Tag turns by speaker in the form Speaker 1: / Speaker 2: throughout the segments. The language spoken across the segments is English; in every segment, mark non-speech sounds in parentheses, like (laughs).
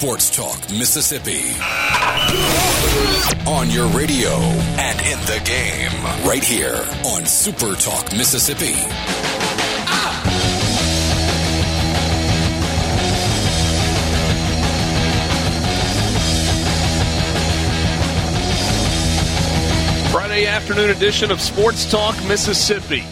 Speaker 1: Sports Talk Mississippi. On your radio and in the game, right here on Super Talk Mississippi.
Speaker 2: Friday afternoon edition of Sports Talk Mississippi.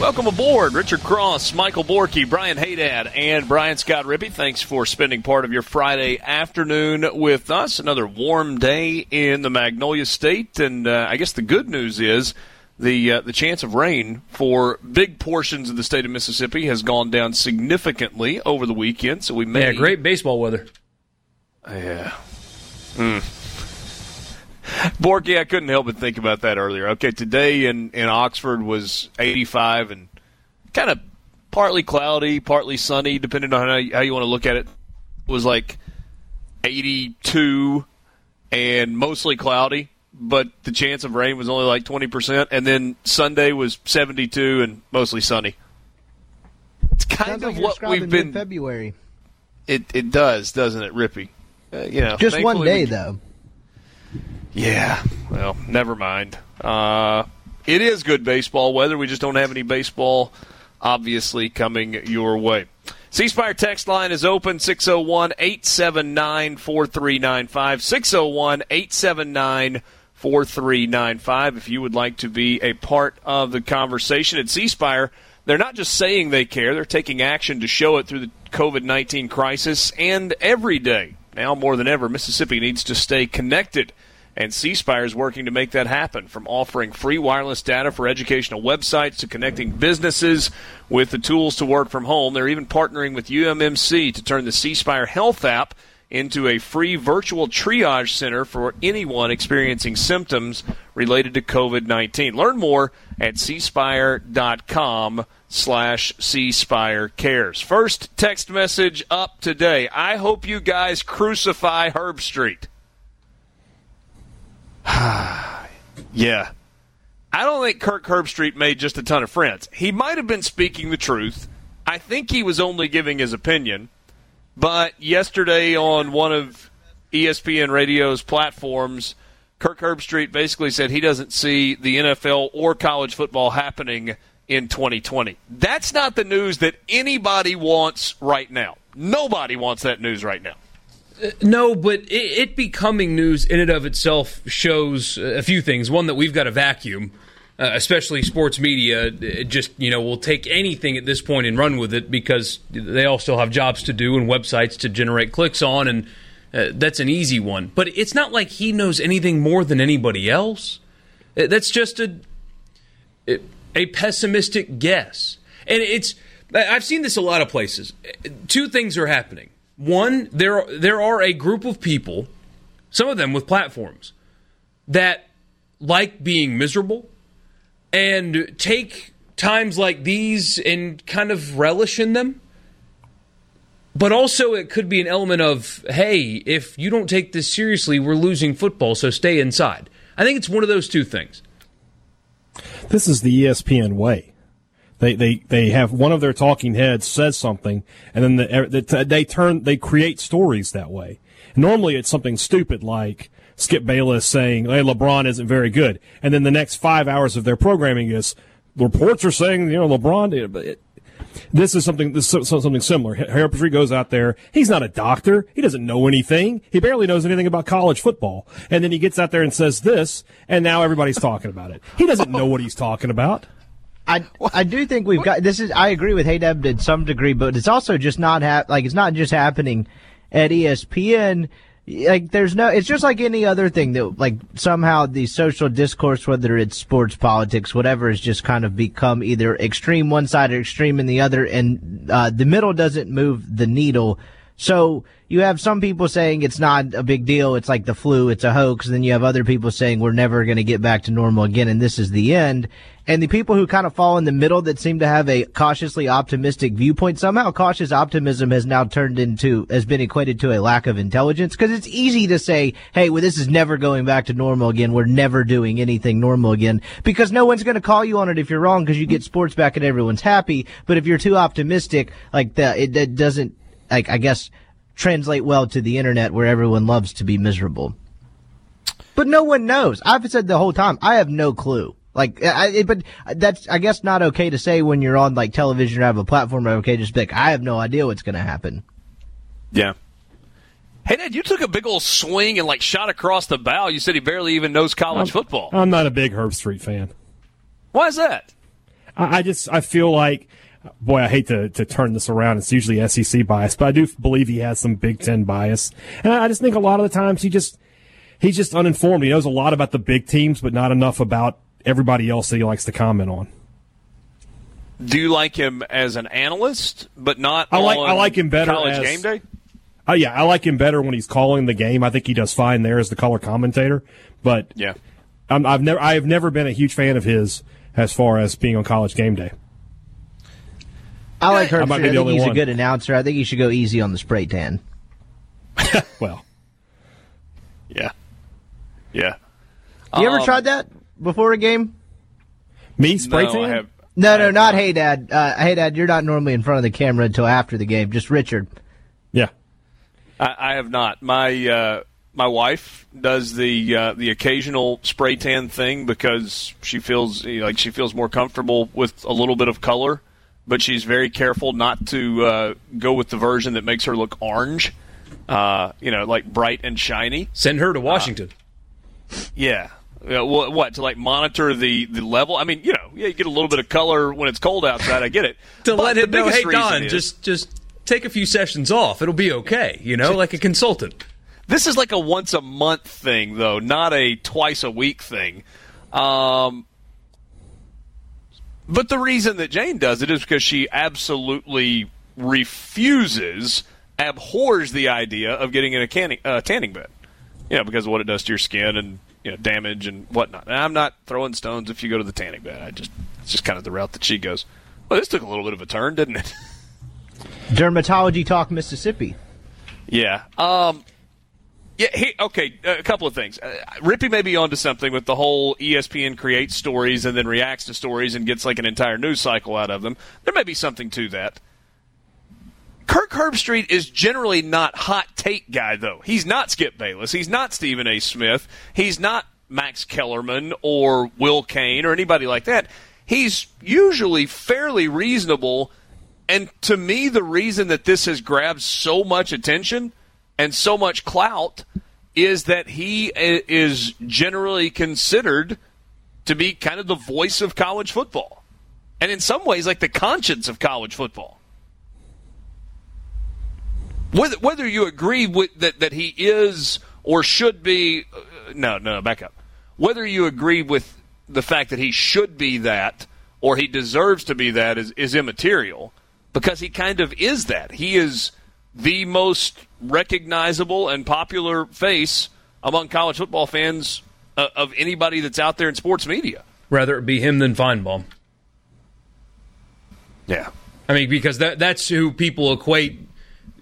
Speaker 2: Welcome aboard, Richard Cross, Michael Borky, Brian Haydad, and Brian Scott Rippey. Thanks for spending part of your Friday afternoon with us. Another warm day in the Magnolia State, and uh, I guess the good news is the uh, the chance of rain for big portions of the state of Mississippi has gone down significantly over the weekend. So we may
Speaker 3: Yeah, great baseball weather.
Speaker 2: yeah. Hmm. Borky, I couldn't help but think about that earlier. Okay, today in, in Oxford was 85 and kind of partly cloudy, partly sunny, depending on how you, how you want to look at it. It was like 82 and mostly cloudy, but the chance of rain was only like 20%. And then Sunday was 72 and mostly sunny. It's kind
Speaker 4: Sounds
Speaker 2: of
Speaker 4: like
Speaker 2: what we've been.
Speaker 4: February.
Speaker 2: It, it does, doesn't it, Rippy? Uh, you know,
Speaker 4: Just one day
Speaker 2: we-
Speaker 4: though.
Speaker 2: Yeah, well, never mind. Uh, it is good baseball weather. We just don't have any baseball, obviously, coming your way. C Spire text line is open 601 879 4395. 601 879 4395. If you would like to be a part of the conversation at C Spire, they're not just saying they care, they're taking action to show it through the COVID 19 crisis and every day. Now more than ever, Mississippi needs to stay connected. And C Spire is working to make that happen, from offering free wireless data for educational websites to connecting businesses with the tools to work from home. They're even partnering with UMMC to turn the C Spire Health app into a free virtual triage center for anyone experiencing symptoms related to COVID 19. Learn more at cspire.com slash cspire cares. First text message up today. I hope you guys crucify Herbstreit. (sighs) yeah. I don't think Kirk Herbstreit made just a ton of friends. He might have been speaking the truth. I think he was only giving his opinion. But yesterday on one of ESPN Radio's platforms, Kirk Herbstreit basically said he doesn't see the NFL or college football happening in 2020. That's not the news that anybody wants right now. Nobody wants that news right now.
Speaker 3: No, but it, it becoming news in and of itself shows a few things. One, that we've got a vacuum, uh, especially sports media. It just you know will take anything at this point and run with it because they all still have jobs to do and websites to generate clicks on, and uh, that's an easy one. But it's not like he knows anything more than anybody else. Uh, That's just a a pessimistic guess. And it's I've seen this a lot of places. Two things are happening. One, there there are a group of people, some of them with platforms, that like being miserable and take times like these and kind of relish in them. But also, it could be an element of, hey, if you don't take this seriously, we're losing football, so stay inside. I think it's one of those two things.
Speaker 5: This is the ESPN way. They, they, they have one of their talking heads says something, and then the, er, the, they turn they create stories that way. Normally, it's something stupid like Skip Bayless saying, "Hey, LeBron isn't very good," and then the next five hours of their programming is reports are saying, you know, LeBron. It, this is something this is something similar. Harold Petrie goes out there. He's not a doctor. He doesn't know anything. He barely knows anything about college football. And then he gets out there and says this, and now everybody's talking about it. He doesn't know what he's talking about.
Speaker 4: I I do think we've got this is I agree with Haydeb to some degree, but it's also just not hap- like it's not just happening at ESPN. Like there's no, it's just like any other thing that like somehow the social discourse, whether it's sports, politics, whatever, has just kind of become either extreme one side or extreme in the other, and uh, the middle doesn't move the needle So you have some people saying it's not a big deal. It's like the flu. It's a hoax. And then you have other people saying we're never going to get back to normal again. And this is the end. And the people who kind of fall in the middle that seem to have a cautiously optimistic viewpoint, somehow cautious optimism has now turned into, has been equated to a lack of intelligence. Cause it's easy to say, hey, well, this is never going back to normal again. We're never doing anything normal again because no one's going to call you on it if you're wrong because you get sports back and everyone's happy. But if you're too optimistic, like that, it, it doesn't, like, I guess, translate well to the internet where everyone loves to be miserable. But no one knows. I've said the whole time, I have no clue. Like, I, but that's, I guess, not okay to say when you're on like television or have a platform. Okay, just be like, I have no idea what's going to happen.
Speaker 2: Yeah. Hey, Ned, you took a big old swing and like shot across the bow. You said he barely even knows college
Speaker 5: I'm,
Speaker 2: football.
Speaker 5: I'm not a big Herbstreit fan.
Speaker 2: Why is that?
Speaker 5: I, I just I feel like boy, I hate to, to turn this around. It's usually SEC bias, but I do believe he has some Big Ten bias. And I just think a lot of the times he just, he's just uninformed. He knows a lot about the big teams, but not enough about everybody else that he likes to comment on.
Speaker 2: Do you like him as an analyst, but not?
Speaker 5: I like I like him better
Speaker 2: college
Speaker 5: as,
Speaker 2: game day.
Speaker 5: Oh yeah, I like him better when he's calling the game. I think he does fine there as the color commentator. But
Speaker 2: yeah,
Speaker 5: i have never I have never been a huge fan of his as far as being on college game day.
Speaker 4: I like Herb. I, I think he's one. a good announcer. I think he should go easy on the spray tan. (laughs)
Speaker 5: well,
Speaker 2: yeah, yeah.
Speaker 4: You um, ever tried that before a game?
Speaker 5: Me spray
Speaker 2: no,
Speaker 5: tan?
Speaker 2: Have,
Speaker 4: no, no, not Hey Dad. Uh, hey Dad, you're not normally in front of the camera until after the game. Just Richard.
Speaker 5: Yeah,
Speaker 2: I, I have not. My uh, my wife does the uh, the occasional spray tan thing because she feels like she feels more comfortable with a little bit of color but she's very careful not to uh, go with the version that makes her look orange. Uh, you know, like bright and shiny.
Speaker 3: Send her to Washington.
Speaker 2: Uh, yeah. what, what to like monitor the the level? I mean, you know, yeah, you get a little bit of color when it's cold outside. I get it. (laughs)
Speaker 3: to but let him know, hey Don, is, just just take a few sessions off. It'll be okay. You know, like a consultant.
Speaker 2: This is like a once a month thing, though, not a twice a week thing. Um, but the reason that Jane does it is because she absolutely refuses, abhors the idea of getting in a canning, uh, tanning bed. You know, because of what it does to your skin and you know damage and whatnot. And I'm not throwing stones if you go to the tanning bed. I just it's just kind of the route that she goes. Well, this took a little bit of a turn, didn't it?
Speaker 4: Dermatology Talk Mississippi.
Speaker 2: Yeah. Um, yeah, he, okay, a couple of things. Uh, Rippy may be onto something with the whole ESPN creates stories and then reacts to stories and gets like an entire news cycle out of them. There may be something to that. Kirk Herbstreit is generally not hot take guy though. He's not Skip Bayless. He's not Stephen A. Smith. He's not Max Kellerman or Will Cain or anybody like that. He's usually fairly reasonable. And to me, the reason that this has grabbed so much attention – and so much clout is that he is generally considered to be kind of the voice of college football. And in some ways, like the conscience of college football. Whether, whether you agree with that, that he is or should be, uh, no, no, back up. Whether you agree with the fact that he should be that or he deserves to be that is, is immaterial because he kind of is that. He is the most recognizable and popular face among college football fans uh, of anybody that's out there in sports media.
Speaker 3: Rather it be him than Finebaum.
Speaker 2: Yeah.
Speaker 3: I mean, because that that's who people equate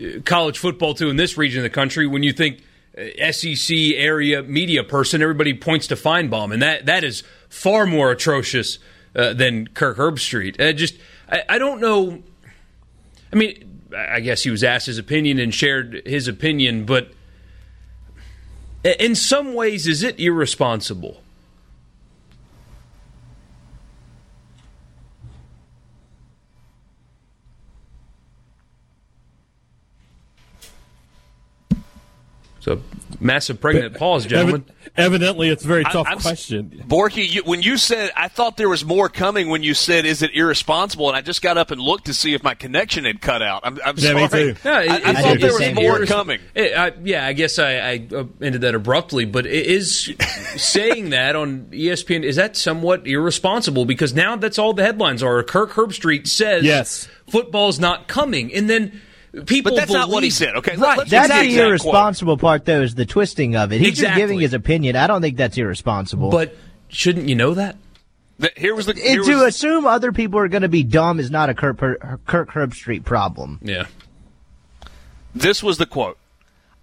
Speaker 3: uh, college football to in this region of the country. When you think uh, SEC area media person, everybody points to Finebaum, and that that is far more atrocious uh, than Kirk Herbstreit. Uh, just, I, I don't know. I mean, I guess he was asked his opinion and shared his opinion, but in some ways, is it irresponsible? So massive pregnant pause, gentlemen.
Speaker 5: Evidently, it's a very tough I'm, question.
Speaker 2: Borky, you, when you said, I thought there was more coming when you said, is it irresponsible? And I just got up and looked to see if my connection had cut out. I'm, I'm
Speaker 5: yeah,
Speaker 2: sorry.
Speaker 5: No,
Speaker 2: I, I, thought there was more irres- coming.
Speaker 3: It, I, yeah, I guess I, I, uh, ended that abruptly, but is saying that on ESPN, is that somewhat irresponsible? Because now that's all the headlines are. Kirk Herbstreit says
Speaker 5: yes.
Speaker 3: football's not coming. And then people.
Speaker 2: But that's
Speaker 3: believe,
Speaker 2: not what he said. Okay,
Speaker 3: right?
Speaker 2: let's
Speaker 4: That's
Speaker 2: exactly.
Speaker 4: the irresponsible part, though, is the twisting of it. He's
Speaker 3: Exactly.
Speaker 4: just giving his opinion. I don't think that's irresponsible.
Speaker 3: But shouldn't you know that?
Speaker 2: The- here was the here
Speaker 4: And to
Speaker 2: was-
Speaker 4: assume other people are going to be dumb is not a Kirk, Kirk Herbstreit problem.
Speaker 3: Yeah.
Speaker 2: This was the quote.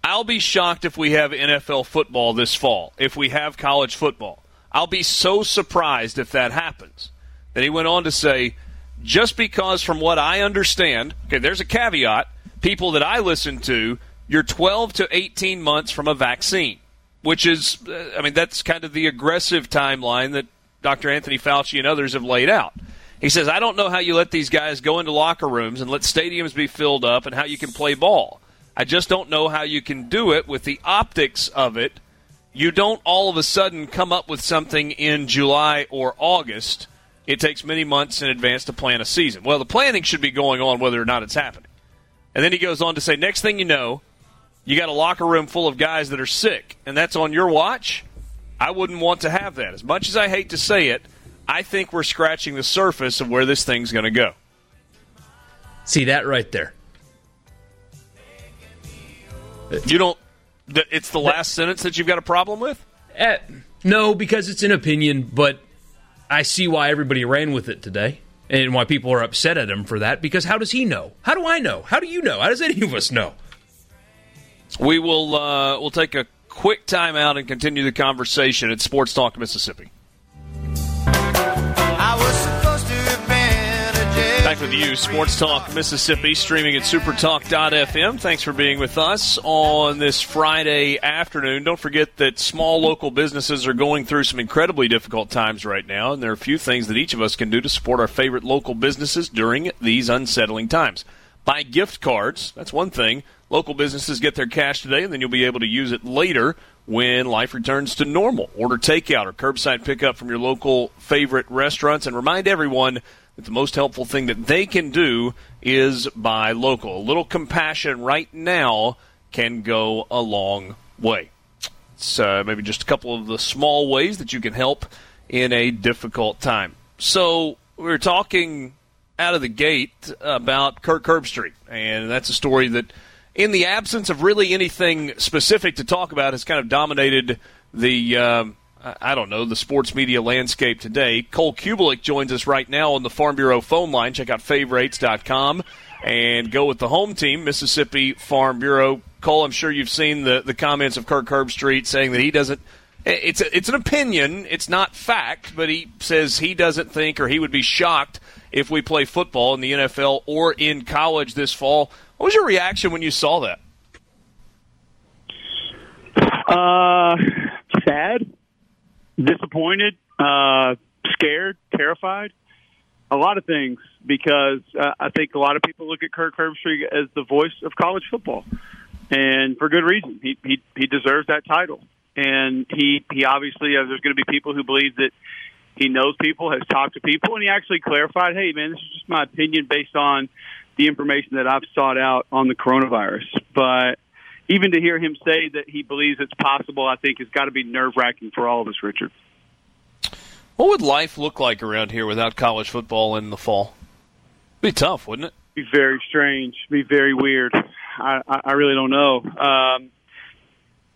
Speaker 2: I'll be shocked if we have NFL football this fall, if we have college football. I'll be so surprised if that happens. Then he went on to say, just because from what I understand, okay, there's a caveat, people that I listen to, you're 12 to 18 months from a vaccine, which is, uh, I mean, that's kind of the aggressive timeline that Dr. Anthony Fauci and others have laid out. He says, I don't know how you let these guys go into locker rooms and let stadiums be filled up and how you can play ball. I just don't know how you can do it with the optics of it. You don't all of a sudden come up with something in July or August. It takes many months in advance to plan a season. Well, the planning should be going on whether or not it's happening. And then he goes on to say, next thing you know, you got a locker room full of guys that are sick, and that's on your watch. I wouldn't want to have that. As much as I hate to say it, I think we're scratching the surface of where this thing's going to go.
Speaker 3: See that right there.
Speaker 2: You don't. It's the last sentence that you've got a problem with.
Speaker 3: Eh, no, because it's an opinion, but I see why everybody ran with it today and why people are upset at him for that. Because how does he know? How do I know? How do you know? How does any of us know?
Speaker 2: We will. Uh, we'll take a quick timeout and continue the conversation at Sports Talk Mississippi. With you, Sports Talk Mississippi, streaming at supertalk.fm. Thanks for being with us on this Friday afternoon. Don't forget that small local businesses are going through some incredibly difficult times right now, and there are a few things that each of us can do to support our favorite local businesses during these unsettling times. Buy gift cards, that's one thing. Local businesses get their cash today, and then you'll be able to use it later when life returns to normal. Order takeout or curbside pickup from your local favorite restaurants, and remind everyone the most helpful thing that they can do is buy local. A little compassion right now can go a long way. It's uh, maybe just a couple of the small ways that you can help in a difficult time. So we were talking out of the gate about Kirk Herbstreit, and that's a story that, in the absence of really anything specific to talk about, has kind of dominated the. Um, I don't know, the sports media landscape today. Cole Cubelic joins us right now on the Farm Bureau phone line. Check out favorites.com and go with the home team, Mississippi Farm Bureau. Cole, I'm sure you've seen the, the comments of Kirk Herbstreit saying that he doesn't. It's a, it's an opinion. It's not fact, but he says he doesn't think or he would be shocked if we play football in the NFL or in college this fall. What was your reaction when you saw that?
Speaker 6: Uh, sad, disappointed, uh, scared, terrified. A lot of things because uh, I think a lot of people look at Kirk Herbstreit as the voice of college football, and for good reason. He he, he deserves that title, and he he obviously uh, there's going to be people who believe that he knows people, has talked to people, and he actually clarified, "Hey, man, this is just my opinion based on the information that I've sought out on the coronavirus." But even to hear him say that he believes it's possible, I think has got to be nerve wracking for all of us, Richard.
Speaker 2: What would life look like around here without college football in the fall? Be tough, wouldn't it?
Speaker 6: Be very strange, be very weird. I, I, I really don't know. Um,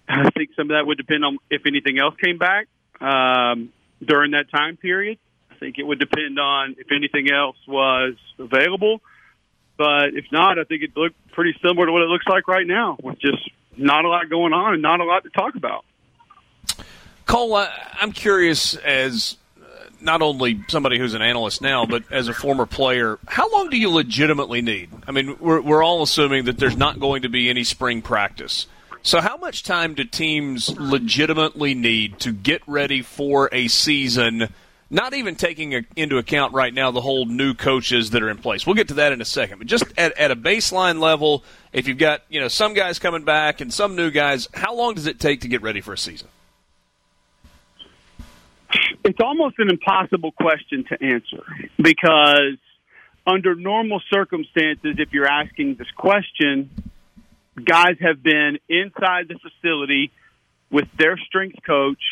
Speaker 6: I think some of that would depend on if anything else came back um, during that time period. I think it would depend on if anything else was available. But if not, I think it looked pretty similar to what it looks like right now, with just not a lot going on and not a lot to talk about.
Speaker 2: Cole, I'm curious as uh, not only somebody who's an analyst now, but as a former player, how long do you legitimately need? I mean, we're, we're all assuming that there's not going to be any spring practice. So, how much time do teams legitimately need to get ready for a season? Not even taking into account right now the whole new coaches that are in place. We'll get to that in a second. But just at, at a baseline level, if you've got you know some guys coming back and some new guys, how long does it take to get ready for a season?
Speaker 6: It's almost an impossible question to answer because under normal circumstances, if you're asking this question, guys have been inside the facility with their strength coach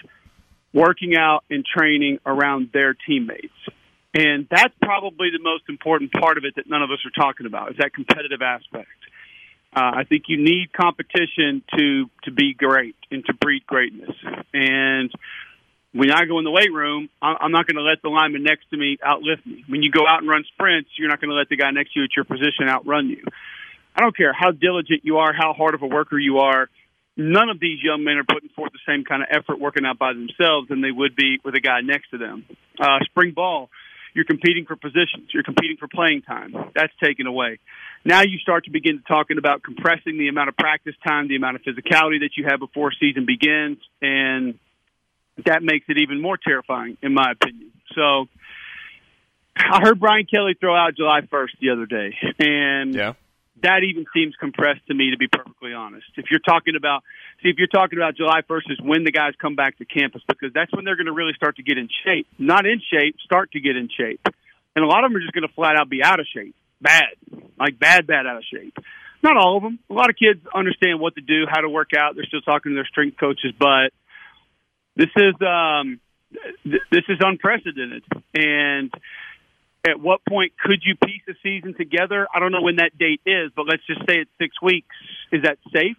Speaker 6: working out and training around their teammates. And that's probably the most important part of it that none of us are talking about is that competitive aspect. Uh, I think you need competition to to be great and to breed greatness. And when I go in the weight room, I'm not going to let the lineman next to me outlift me. When you go out and run sprints, you're not going to let the guy next to you at your position outrun you. I don't care how diligent you are, how hard of a worker you are. None of these young men are putting forth the same kind of effort working out by themselves than they would be with a guy next to them. Uh, spring ball, you're competing for positions, you're competing for playing time. That's taken away. Now you start to begin to talking about compressing the amount of practice time, the amount of physicality that you have before season begins, and that makes it even more terrifying, in my opinion. So, I heard Brian Kelly throw out July 1st the other day, and
Speaker 2: Yeah.
Speaker 6: That even seems compressed to me, to be perfectly honest. If you're talking about, see, if you're talking about July 1st is when the guys come back to campus, because that's when they're going to really start to get in shape. Not in shape, start to get in shape. And a lot of them are just going to flat out be out of shape. Bad. Like bad, bad out of shape. Not all of them. A lot of kids understand what to do, how to work out. They're still talking to their strength coaches, but this is, um, th- this is unprecedented. And, at what point could you piece a season together? I don't know when that date is, but let's just say it's six weeks. Is that safe?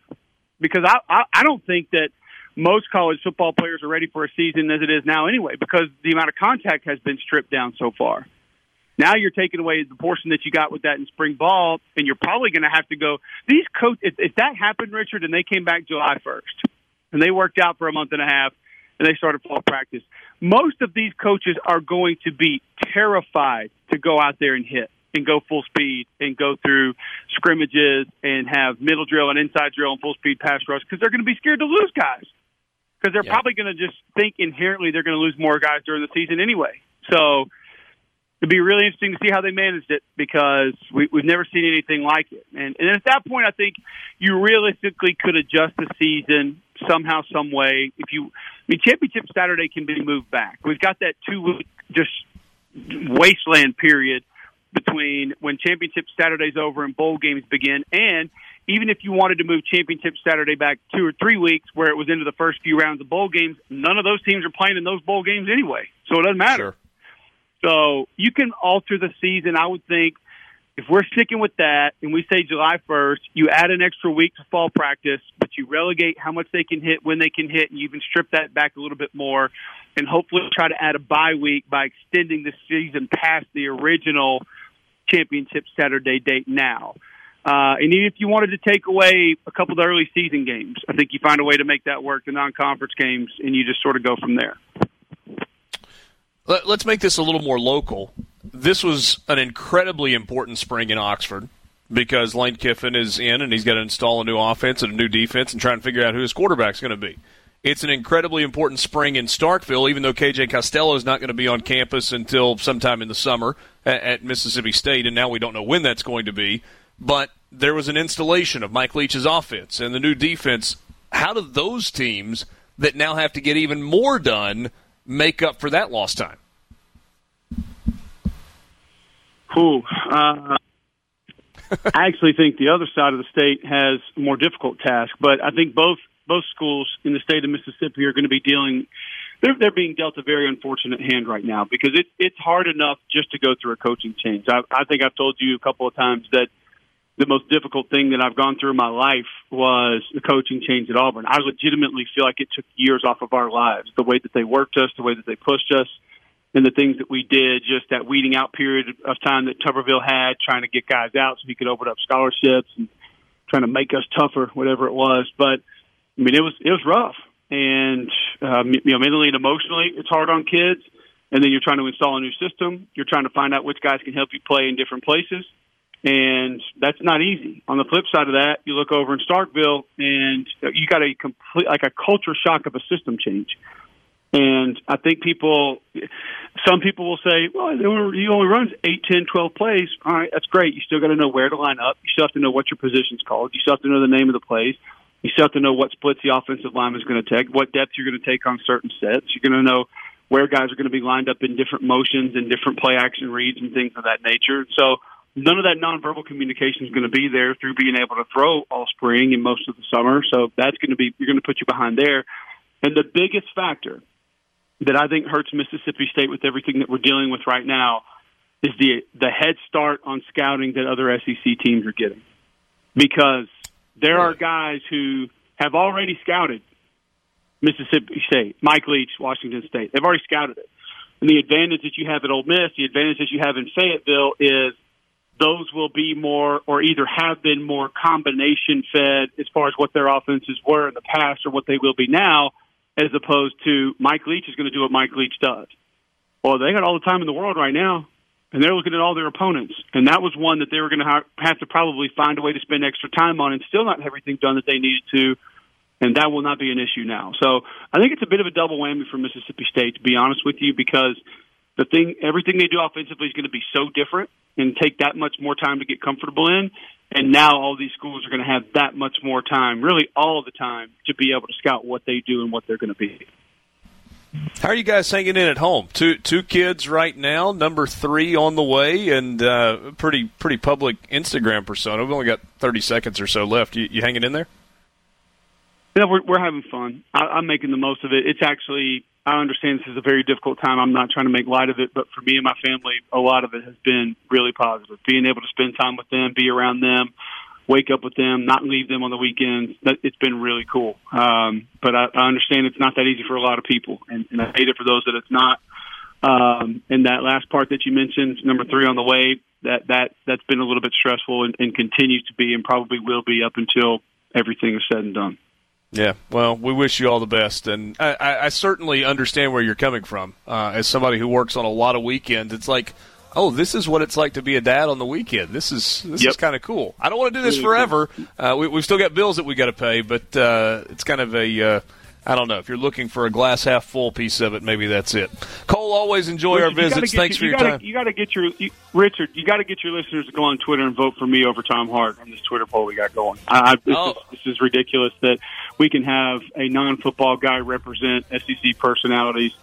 Speaker 6: Because I, I, I don't think that most college football players are ready for a season as it is now anyway, because the amount of contact has been stripped down so far. Now you're taking away the portion that you got with that in spring ball, and you're probably going to have to go. These coach, if, if that happened, Richard, and they came back July 1st, and they worked out for a month and a half, and they started fall practice. Most of these coaches are going to be terrified to go out there and hit and go full speed and go through scrimmages and have middle drill and inside drill and full speed pass rush because they're going to be scared to lose guys because they're
Speaker 2: Yeah.
Speaker 6: probably going to just think inherently they're going to lose more guys during the season anyway. So it'd be really interesting to see how they managed it because we, we've never seen anything like it. And, and at that point, I think you realistically could adjust the season somehow, some way. If you, I mean, Championship Saturday can be moved back. We've got that two week just wasteland period between when Championship Saturday's over and bowl games begin, and even if you wanted to move Championship Saturday back two or three weeks, where it was into the first few rounds of bowl games, none of those teams are playing in those bowl games anyway, so it doesn't matter. So you can alter the season. I would think if we're sticking with that and we say July 1st, you add an extra week to fall practice, but you relegate how much they can hit, when they can hit, and you even strip that back a little bit more, and hopefully try to add a bye week by extending the season past the original championship Saturday date now. Uh, and even if you wanted to take away a couple of the early season games, I think you find a way to make that work, the non-conference games, and you just sort of go from there.
Speaker 2: Let, us make this a little more local. This was an incredibly important spring in Oxford because Lane Kiffin is in and he's got to install a new offense and a new defense and try and figure out who his quarterback's going to be. It's an incredibly important spring in Starkville, even though KJ Costello is not going to be on campus until sometime in the summer at, at Mississippi State, and now we don't know when that's going to be. But there was an installation of Mike Leach's offense and the new defense. How do those teams that now have to get even more done make up for that lost time?
Speaker 6: Who? Uh, I actually think the other side of the state has a more difficult task, but I think both both schools in the state of Mississippi are going to be dealing. They're they're being dealt a very unfortunate hand right now because it's it's hard enough just to go through a coaching change. I, I think I've told you a couple of times that the most difficult thing that I've gone through in my life was the coaching change at Auburn. I legitimately feel like it took years off of our lives. The way that they worked us, the way that they pushed us, and the things that we did, just that weeding out period of time that Tuberville had, trying to get guys out so he could open up scholarships and trying to make us tougher, whatever it was. But I mean, it was it was rough, and um, you know, mentally and emotionally, it's hard on kids. And then you're trying to install a new system. You're trying to find out which guys can help you play in different places and that's not easy. On the flip side of that, you look over in Starkville, and you got a complete like a culture shock of a system change. And I think people, some people will say, well, he only runs eight, ten, twelve plays. All right, that's great. You still got to know where to line up. You still have to know what your position's called. You still have to know the name of the plays. You still have to know what splits the offensive line is going to take, what depth you're going to take on certain sets. You're going to know where guys are going to be lined up in different motions and different play action reads and things of that nature. So none of that nonverbal communication is going to be there through being able to throw all spring and most of the summer. So that's going to be you're going to put you behind there. And the biggest factor that I think hurts Mississippi State with everything that we're dealing with right now is the the head start on scouting that other SEC teams are getting. Because there are guys who have already scouted Mississippi State, Mike Leach, Washington State. They've already scouted it. And the advantage that you have at Ole Miss, the advantage that you have in Fayetteville is those will be more or either have been more combination fed as far as what their offenses were in the past or what they will be now, as opposed to Mike Leach is going to do what Mike Leach does. Well, they got all the time in the world right now, and they're looking at all their opponents. And that was one that they were going to ha- have to probably find a way to spend extra time on and still not have everything done that they needed to. And that will not be an issue now. So I think it's a bit of a double whammy for Mississippi State, to be honest with you, because the thing, everything they do offensively is going to be so different and take that much more time to get comfortable in. And now all these schools are going to have that much more time, really all the time, to be able to scout what they do and what they're going to be.
Speaker 2: How are you guys hanging in at home? Two two kids right now, number three on the way, and uh, pretty pretty public Instagram persona. We've only got thirty seconds or so left. You, you hanging in there?
Speaker 6: Yeah, we're we're having fun. I, I'm making the most of it. It's actually I understand this is a very difficult time. I'm not trying to make light of it, but for me and my family, a lot of it has been really positive. Being able to spend time with them, be around them, wake up with them, not leave them on the weekends. It's been really cool. Um, but I, I understand it's not that easy for a lot of people, and, and I hate it for those that it's not. Um, and that last part that you mentioned, number three on the way, that that that's been a little bit stressful and, and continues to be, and probably will be up until everything is said and done.
Speaker 2: Yeah, well, we wish you all the best, and I, I, I certainly understand where you're coming from. Uh, as somebody who works on a lot of weekends, it's like, oh, this is what it's like to be a dad on the weekend. This is this is kind of cool. I don't want to do this forever. Uh, we, we've still got bills that we got to pay, but uh, it's kind of a. Uh, I don't know if you're looking for a glass half full piece of it. Maybe that's it. Cole, always enjoy our
Speaker 6: Richard, you gotta
Speaker 2: visits.
Speaker 6: get
Speaker 2: Thanks for
Speaker 6: you
Speaker 2: your
Speaker 6: gotta,
Speaker 2: time.
Speaker 6: You got to get your you, Richard. You got to get your listeners to go on Twitter and vote for me over Tom Hart on this Twitter poll we got going. I, I, this,
Speaker 2: Oh.
Speaker 6: is, this is ridiculous that we can have a non-football guy represent SEC personalities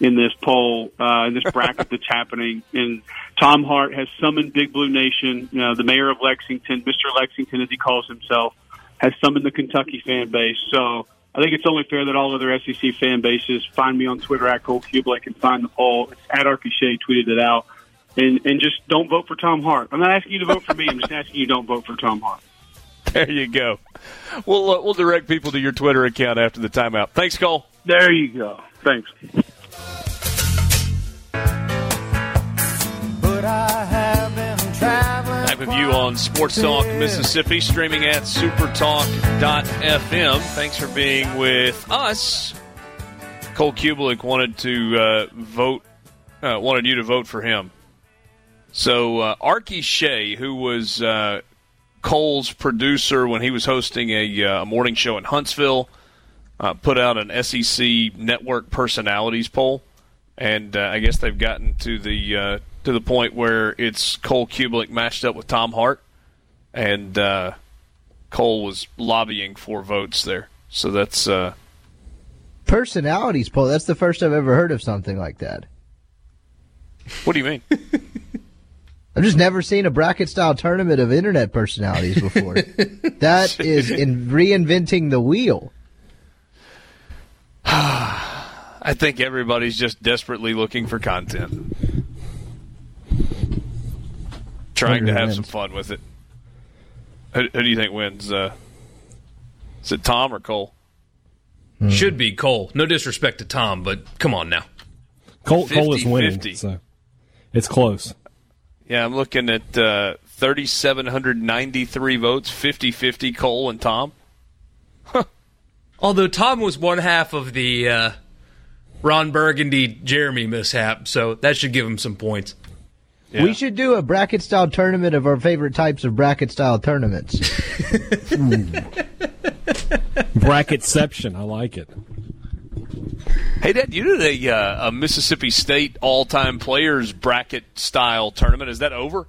Speaker 6: in this poll uh, in this (laughs) bracket that's happening. And Tom Hart has summoned Big Blue Nation, you know, the mayor of Lexington, Mister Lexington as he calls himself, has summoned the Kentucky fan base. So. I think it's only fair that all other SEC fan bases find me on Twitter at Cole Cubelic and find the poll. It's at Shea tweeted it out. And, and just don't vote for Tom Hart. I'm not asking you to vote for me. I'm just asking you don't vote for Tom Hart.
Speaker 2: There you go. We'll uh, we'll direct people to your Twitter account after the timeout. Thanks, Cole.
Speaker 6: There you go. Thanks.
Speaker 7: But I have been traveling.
Speaker 2: Back with you on Sports Talk Mississippi, streaming at supertalk.fm. Thanks for being with us. Cole Cubelic wanted to uh, vote, uh, wanted you to vote for him. So uh, Arky Shea, who was uh, Cole's producer when he was hosting a, uh, morning show in Huntsville, uh, put out an SEC network personalities poll, and uh, I guess they've gotten to the uh, to the point where it's Cole Cubelic matched up with Tom Hart, and uh, Cole was lobbying for votes there. So that's uh,
Speaker 4: Personalities poll. That's the first I've ever heard of something like that.
Speaker 2: what do you mean? (laughs)
Speaker 4: I've just never seen a bracket style tournament of internet personalities (laughs) before. that is in reinventing the wheel. (sighs)
Speaker 2: I think everybody's just desperately looking for content, trying to
Speaker 4: Wonder who
Speaker 2: have some fun with it. Who, who do you think wins? Uh, is it Tom or Cole?
Speaker 3: Should be Cole. No disrespect to Tom, but come on now.
Speaker 5: Cole, Cole is winning,
Speaker 2: 50-50.
Speaker 5: so it's close.
Speaker 2: Yeah, I'm looking at uh, 3,793 votes, 50 50 Cole and Tom.
Speaker 3: Although Tom was one half of the uh, Ron Burgundy Jeremy mishap, so that should give him some points.
Speaker 2: Yeah.
Speaker 4: We should do a bracket style tournament of our favorite types of bracket style tournaments. (laughs)
Speaker 5: Bracketception. I like it.
Speaker 2: Hey, Dad, you did a, uh, a Mississippi State all time players bracket style tournament. Is that over?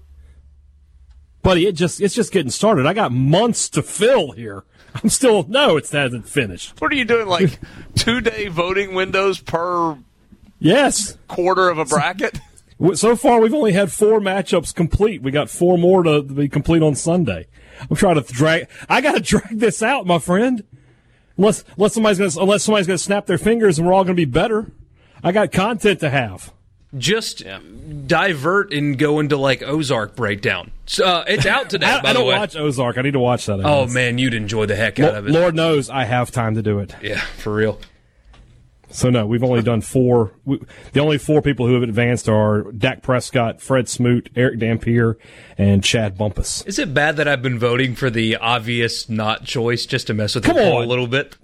Speaker 5: Buddy, it just it's just getting started. I got months to fill here. I'm still no, it hasn't finished.
Speaker 2: What are you doing? Like two day voting windows per
Speaker 5: Yes.
Speaker 2: quarter of a bracket?
Speaker 5: So far, we've only had four matchups complete. We got four more to be complete on Sunday. I'm trying to drag. I got to drag this out, my friend. Unless, unless somebody's gonna, unless somebody's gonna snap their fingers and we're all gonna be better. I got content to have.
Speaker 3: just divert and go into like Ozark breakdown. So, uh, it's out today. (laughs)
Speaker 5: I,
Speaker 3: by
Speaker 5: I don't
Speaker 3: way.
Speaker 5: watch Ozark. I need to watch that. I
Speaker 3: Oh
Speaker 5: guess.
Speaker 3: man, you'd enjoy the heck out
Speaker 5: Lo-
Speaker 3: of it.
Speaker 5: Lord knows I have time to do it.
Speaker 3: Yeah, for real.
Speaker 5: So no, we've only done four. We, the only four people who have advanced are Dak Prescott, Fred Smoot, Erick Dampier, and Chad Bumphis.
Speaker 3: Is it bad that I've been voting for the obvious not choice just to mess with
Speaker 5: Come
Speaker 3: the poll
Speaker 5: on.
Speaker 3: a little bit?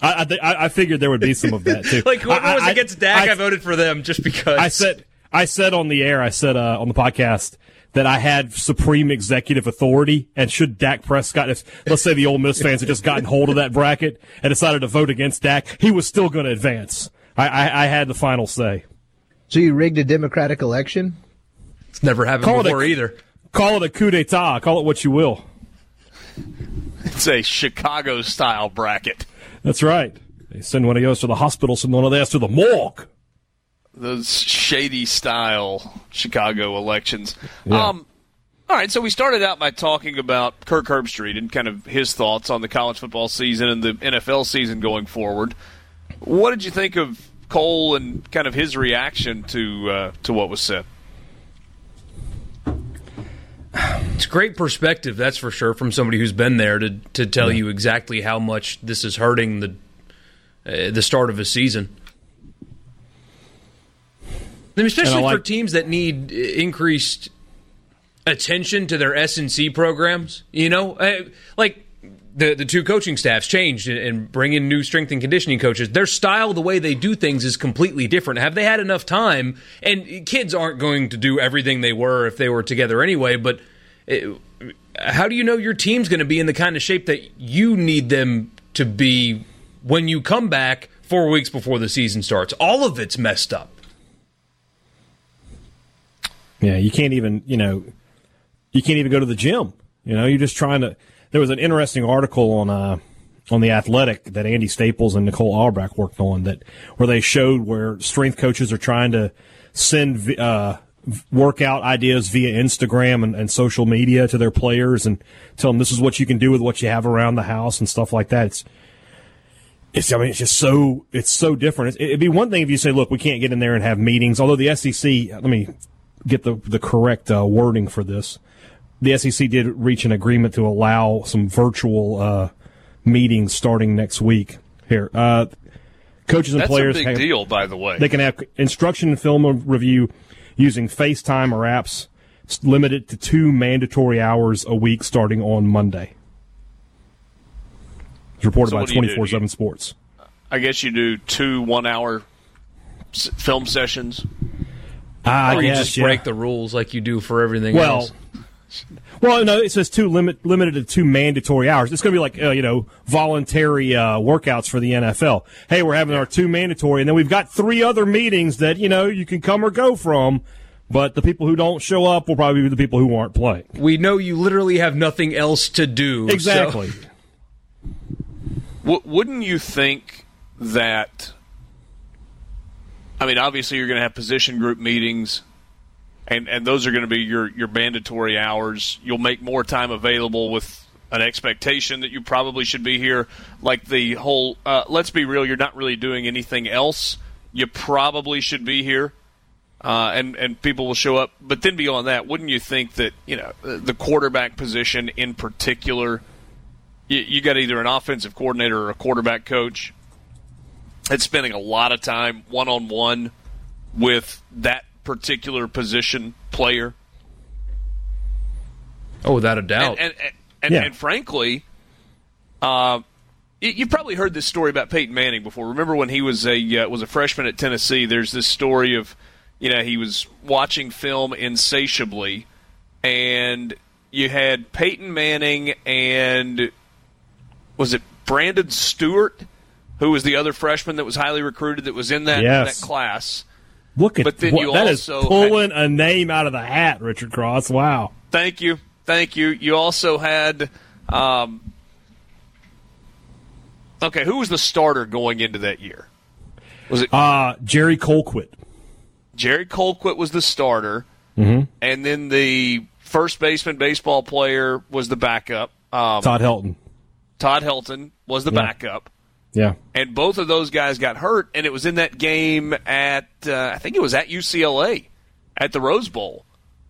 Speaker 5: I, I, thi- I figured there would be some of that too. (laughs)
Speaker 3: Like whoever
Speaker 5: I-
Speaker 3: was
Speaker 5: I-
Speaker 3: against Dak, I,
Speaker 5: I-
Speaker 3: voted for them just because.
Speaker 5: I said I said on the air, I said uh, on the podcast that I had supreme executive authority, and should Dak Prescott, if let's say the Ole Miss fans had just gotten hold of that bracket and decided to vote against Dak, he was still going to advance. I, I, I had the final say.
Speaker 4: So you rigged a Democratic election?
Speaker 3: it's never happened
Speaker 5: Call it a-
Speaker 3: before either.
Speaker 5: Call it a coup d'état, call it what you will.
Speaker 2: It's a Chicago style bracket.
Speaker 5: That's right. They send one of those to the hospital, send one of theirs to the morgue.
Speaker 2: Those shady style Chicago elections.
Speaker 5: Yeah.
Speaker 2: Um, all right, so we started out by talking about Kirk Herbstreit and kind of his thoughts on the college football season and the NFL season going forward. What did you think of Cole and kind of his reaction to uh, to what was said?
Speaker 3: It's great perspective, that's for sure, from somebody who's been there to to tell you exactly how much this is hurting the uh, the start of a season. I mean, especially
Speaker 5: I
Speaker 3: for teams that need uh, increased attention to their S and C programs. You know, uh, like the the two coaching staffs changed and, and bring in new strength and conditioning coaches. Their style, the way they do things, is completely different. Have they had enough time? And kids aren't going to do everything they were if they were together anyway. But uh, how do you know your team's going to be in the kind of shape that you need them to be when you come back four weeks before the season starts? All of it's messed up.
Speaker 5: Yeah, you can't even, you know, you can't even go to the gym. You know, you're just trying to. There was an interesting article on uh, on the Athletic that Andy Staples and Nicole Auerbach worked on that where they showed where strength coaches are trying to send uh, workout ideas via Instagram and, and social media to their players and tell them this is what you can do with what you have around the house and stuff like that. It's it's I mean it's just so it's so different. It's, it'd be one thing if you say, look, we can't get in there and have meetings. Although the SEC, let me get the the correct uh, wording for this. The SEC did reach an agreement to allow some virtual uh, meetings starting next week. Here, uh, coaches and
Speaker 2: That's
Speaker 5: players
Speaker 2: a big
Speaker 5: have-
Speaker 2: deal, by the way.
Speaker 5: they can have instruction and film review using FaceTime or apps limited to two mandatory hours a week starting on Monday. It's reported
Speaker 2: So
Speaker 5: by
Speaker 2: what do you do?
Speaker 5: 24 7 Sports.
Speaker 2: I guess you do two one-hour film sessions.
Speaker 5: I
Speaker 3: or you
Speaker 5: guess,
Speaker 3: just
Speaker 5: yeah.
Speaker 3: break the rules like you do for everything
Speaker 5: Well,
Speaker 3: else.
Speaker 5: well, no, it says two limit limited to two mandatory hours. It's going to be like uh, you know voluntary uh, workouts for the NFL. Hey, we're having our two mandatory, and then we've got three other meetings that you know you can come or go from. But the people who don't show up will probably be the people who aren't playing.
Speaker 3: We know you literally have nothing else to do. so-
Speaker 5: Exactly.
Speaker 2: W- wouldn't you think that? I mean, obviously, you're going to have position group meetings, and and those are going to be your your mandatory hours. You'll make more time available with an expectation that you probably should be here. Like the whole, uh, let's be real, you're not really doing anything else. You probably should be here. Uh, and and people will show up, but then beyond that, wouldn't you think that you know the quarterback position in particular you, you got either an offensive coordinator or a quarterback coach that's spending a lot of time one on one with that particular position player.
Speaker 3: Oh, without a doubt.
Speaker 2: And and, and, and,
Speaker 5: Yeah.
Speaker 2: and frankly, uh, you've probably heard this story about Peyton Manning before. Remember when he was a uh, was a freshman at Tennessee? There's this story of you know he was watching film insatiably, and you had Peyton Manning and was it Branndon Stewart, who was the other freshman that was highly recruited that was in that
Speaker 5: Yes.
Speaker 2: that class.
Speaker 5: Look at
Speaker 2: But then
Speaker 5: what,
Speaker 2: you
Speaker 5: that is
Speaker 2: also
Speaker 5: pulling a name out of the hat, Richard Cross. Wow.
Speaker 2: Thank you, thank you. You also had. Um, okay, who was the starter going into that year? Was it
Speaker 5: Uh, Jerry Colquitt.
Speaker 2: Jerry Colquitt was the starter, mm-hmm. and then the first baseman baseball player was the backup. Um,
Speaker 5: Todd Helton.
Speaker 2: Todd Helton was the
Speaker 5: Yeah.
Speaker 2: backup,
Speaker 5: Yeah.
Speaker 2: and both of those guys got hurt, and it was in that game at uh, I think it was at UCLA at the Rose Bowl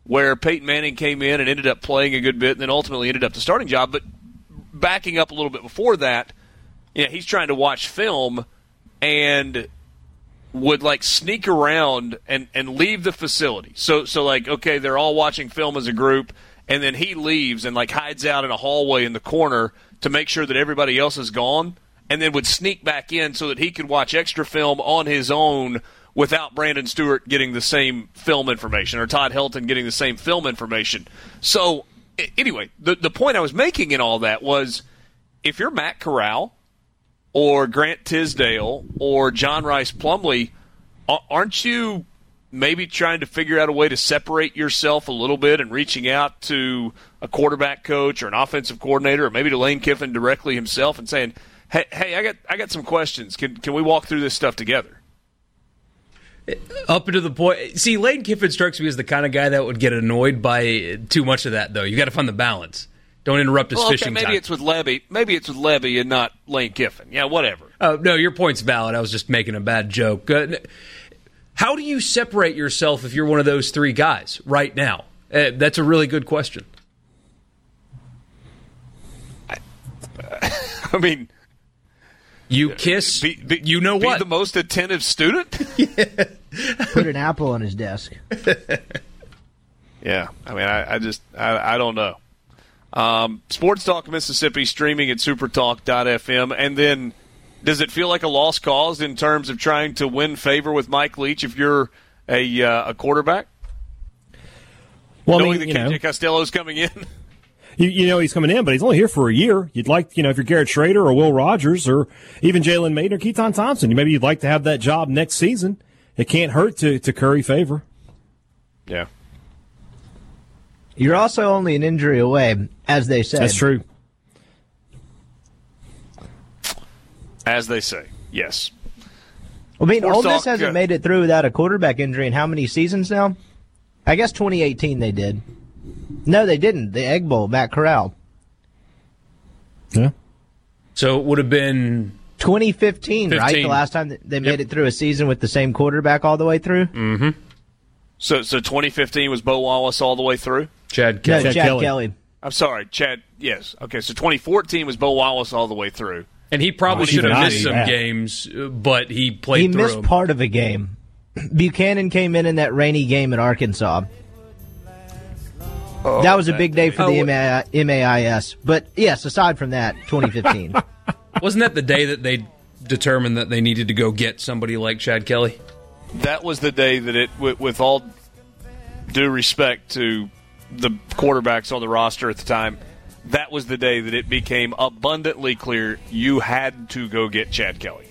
Speaker 2: where Peyton Manning came in and ended up playing a good bit, and then ultimately ended up the starting job. But backing up a little bit before that, yeah, he's trying to watch film and would like sneak around and and leave the facility. So so like okay, they're all watching film as a group, and then he leaves and like hides out in a hallway in the corner to make sure that everybody else is gone, and then would sneak back in so that he could watch extra film on his own without Branndon Stewart getting the same film information or Todd Helton getting the same film information. So anyway, the the point I was making in all that was if you're Matt Corral or Grant Tisdale or John Rhys Plumlee, aren't you maybe trying to figure out a way to separate yourself a little bit and reaching out to a quarterback coach or an offensive coordinator or maybe to Lane Kiffin directly himself and saying, "Hey, hey, I got I got some questions. Can can we walk through this stuff together?"
Speaker 3: Up to the point. See, Lane Kiffin strikes me as the kind of guy that would get annoyed by too much of that, though. You got to find the balance. Don't interrupt his
Speaker 2: Well, okay,
Speaker 3: fishing
Speaker 2: maybe
Speaker 3: time.
Speaker 2: it's with Lebby. Maybe it's with Lebby and not Lane Kiffin. Yeah, whatever.
Speaker 3: Oh, no, your point's valid. I was just making a bad joke. Uh, how do you separate yourself if you're one of those three guys right now? Uh, that's a really good question. (laughs)
Speaker 2: I mean,
Speaker 3: You kiss.
Speaker 2: be, be,
Speaker 3: you know
Speaker 2: be
Speaker 3: what?
Speaker 2: the most attentive student. (laughs)
Speaker 4: Put an apple on his desk. (laughs)
Speaker 2: Yeah, I mean, I, I just, I, I don't know. Um, Sports Talk Mississippi streaming at supertalk.fm. And then, does it feel like a lost cause in terms of trying to win favor with Mike Leach if you're a, uh, a quarterback?
Speaker 5: Well, I
Speaker 2: Knowing
Speaker 5: mean,
Speaker 2: that
Speaker 5: you know,
Speaker 2: KJ Costello's coming in? (laughs)
Speaker 5: you, you know he's coming in, but he's only here for a year. You'd like, you know, if you're Garrett Shrader or Will Rogers or even Jalen Mayden or Keytaon Thompson, you maybe you'd like to have that job next season. It can't hurt to, to curry favor.
Speaker 2: yeah.
Speaker 4: You're also only an injury away, as they say.
Speaker 5: That's true.
Speaker 2: As they say. Yes.
Speaker 4: I mean,
Speaker 2: Sports
Speaker 4: Ole Miss hasn't
Speaker 2: uh,
Speaker 4: made it through without a quarterback injury in how many seasons now? I guess 2018 they did. No, they didn't. The Egg Bowl, Matt Corral.
Speaker 5: Yeah.
Speaker 3: so it would have been
Speaker 4: 2015, right? The last time they made
Speaker 3: Yep.
Speaker 4: it through a season with the same quarterback all the way through? Mm-hmm.
Speaker 2: So, so 2015 was Bo Wallace all the way through?
Speaker 3: Chad
Speaker 4: No, Chad,
Speaker 5: Chad
Speaker 4: Kelly.
Speaker 5: Kelly.
Speaker 2: I'm sorry, Chad. Yes. Okay, so 2014 was Bo Wallace all the way through.
Speaker 3: And he probably
Speaker 5: Oh,
Speaker 3: should have missed some
Speaker 5: yeah.
Speaker 3: games, but he played
Speaker 4: He
Speaker 3: through
Speaker 4: missed
Speaker 3: 'em.
Speaker 4: part of a game. Buchanan came in in that rainy game at Arkansas. Oh, that was a big day for
Speaker 3: Oh,
Speaker 4: the
Speaker 3: what-
Speaker 4: MA- MAIS. But yes, aside from that, 2015. (laughs)
Speaker 3: Wasn't that the day that they determined that they needed to go get somebody like Chad Kelly?
Speaker 2: that was the day that it, with, with all due respect to the quarterbacks on the roster at the time, that was the day that it became abundantly clear you had to go get Chad Kelly.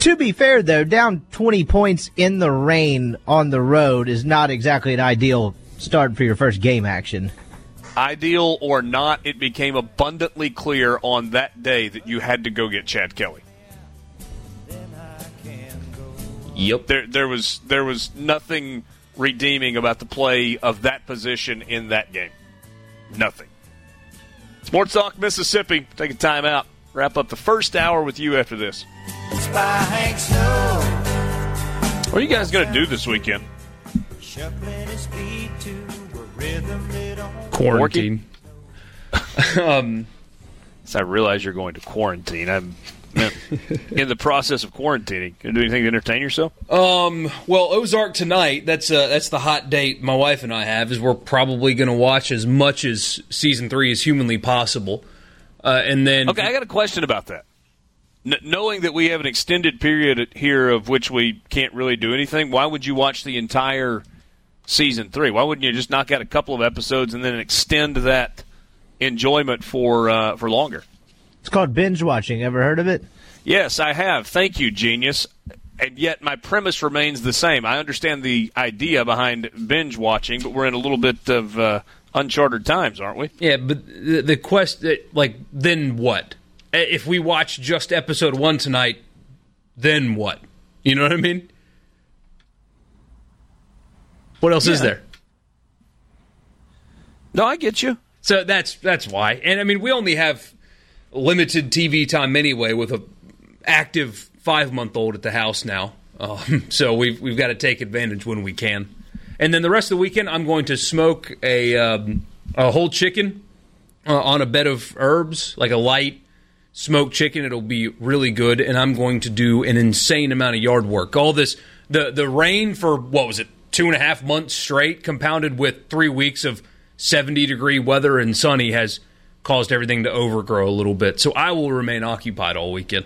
Speaker 4: to be fair, though, down 20 points in the rain on the road is not exactly an ideal start for your first game action.
Speaker 2: Ideal or not, it became abundantly clear on that day that you had to go get Chad Kelly.
Speaker 3: Yep.
Speaker 2: There, there was there was nothing redeeming about the play of that position in that game. Nothing. Sports Talk Mississippi. Take a time out. Wrap up the first hour with you after this. What are you guys going to do this weekend?
Speaker 7: Shuffling his feet to a rhythm they don't
Speaker 3: Quarantine.
Speaker 2: So (laughs) I realize you're going to quarantine. I'm (laughs) in the process of quarantining. Going to do anything to entertain yourself?
Speaker 3: Um. Well, Ozark tonight. That's uh, that's the hot date my wife and I have. Is we're probably going to watch as much as season three as humanly possible, uh, and then
Speaker 2: Okay, I got a question about that. N- knowing that we have an extended period here of which we can't really do anything, why would you watch the entire season three? Why wouldn't you just knock out a couple of episodes and then extend that enjoyment for uh, for longer?
Speaker 4: It's called binge watching. Ever heard of it?
Speaker 2: Yes, I have. Thank you, genius. And yet, my premise remains the same. I understand the idea behind binge watching, but we're in a little bit of uh, uncharted times, aren't we?
Speaker 3: yeah, but the, the quest, uh, like, then what? If we watch just episode one tonight, then what? You know what I mean? What else is there?
Speaker 2: No, I get you.
Speaker 3: So that's that's why. And I mean, we only have limited TV time anyway with a active five month old at the house now, um, (laughs) so we've we've got to take advantage when we can. And then the rest of the weekend, I'm going to smoke a um, a whole chicken uh, on a bed of herbs, like a light smoked chicken. It'll be really good, and I'm going to do an insane amount of yard work. All this the the rain for what was it two and a half months straight, compounded with three weeks of 70 degree weather and sunny, has caused everything to overgrow a little bit. So I will remain occupied all weekend.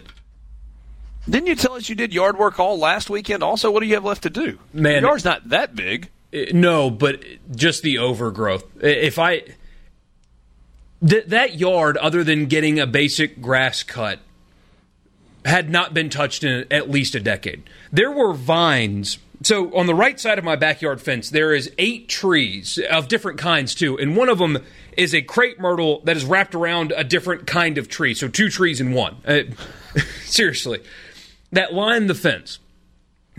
Speaker 2: Didn't you tell us you did yard work all last weekend? Also, what do you have left to do?
Speaker 3: Man,
Speaker 2: Your yard's not that big.
Speaker 3: Uh, No, but just the overgrowth. If I th- that yard, other than getting a basic grass cut, had not been touched in at least a decade. There were vines. So on the right side of my backyard fence, there is eight trees of different kinds too, and one of them is a crepe myrtle that is wrapped around a different kind of tree. So two trees in one. Uh, (laughs) seriously, that line the fence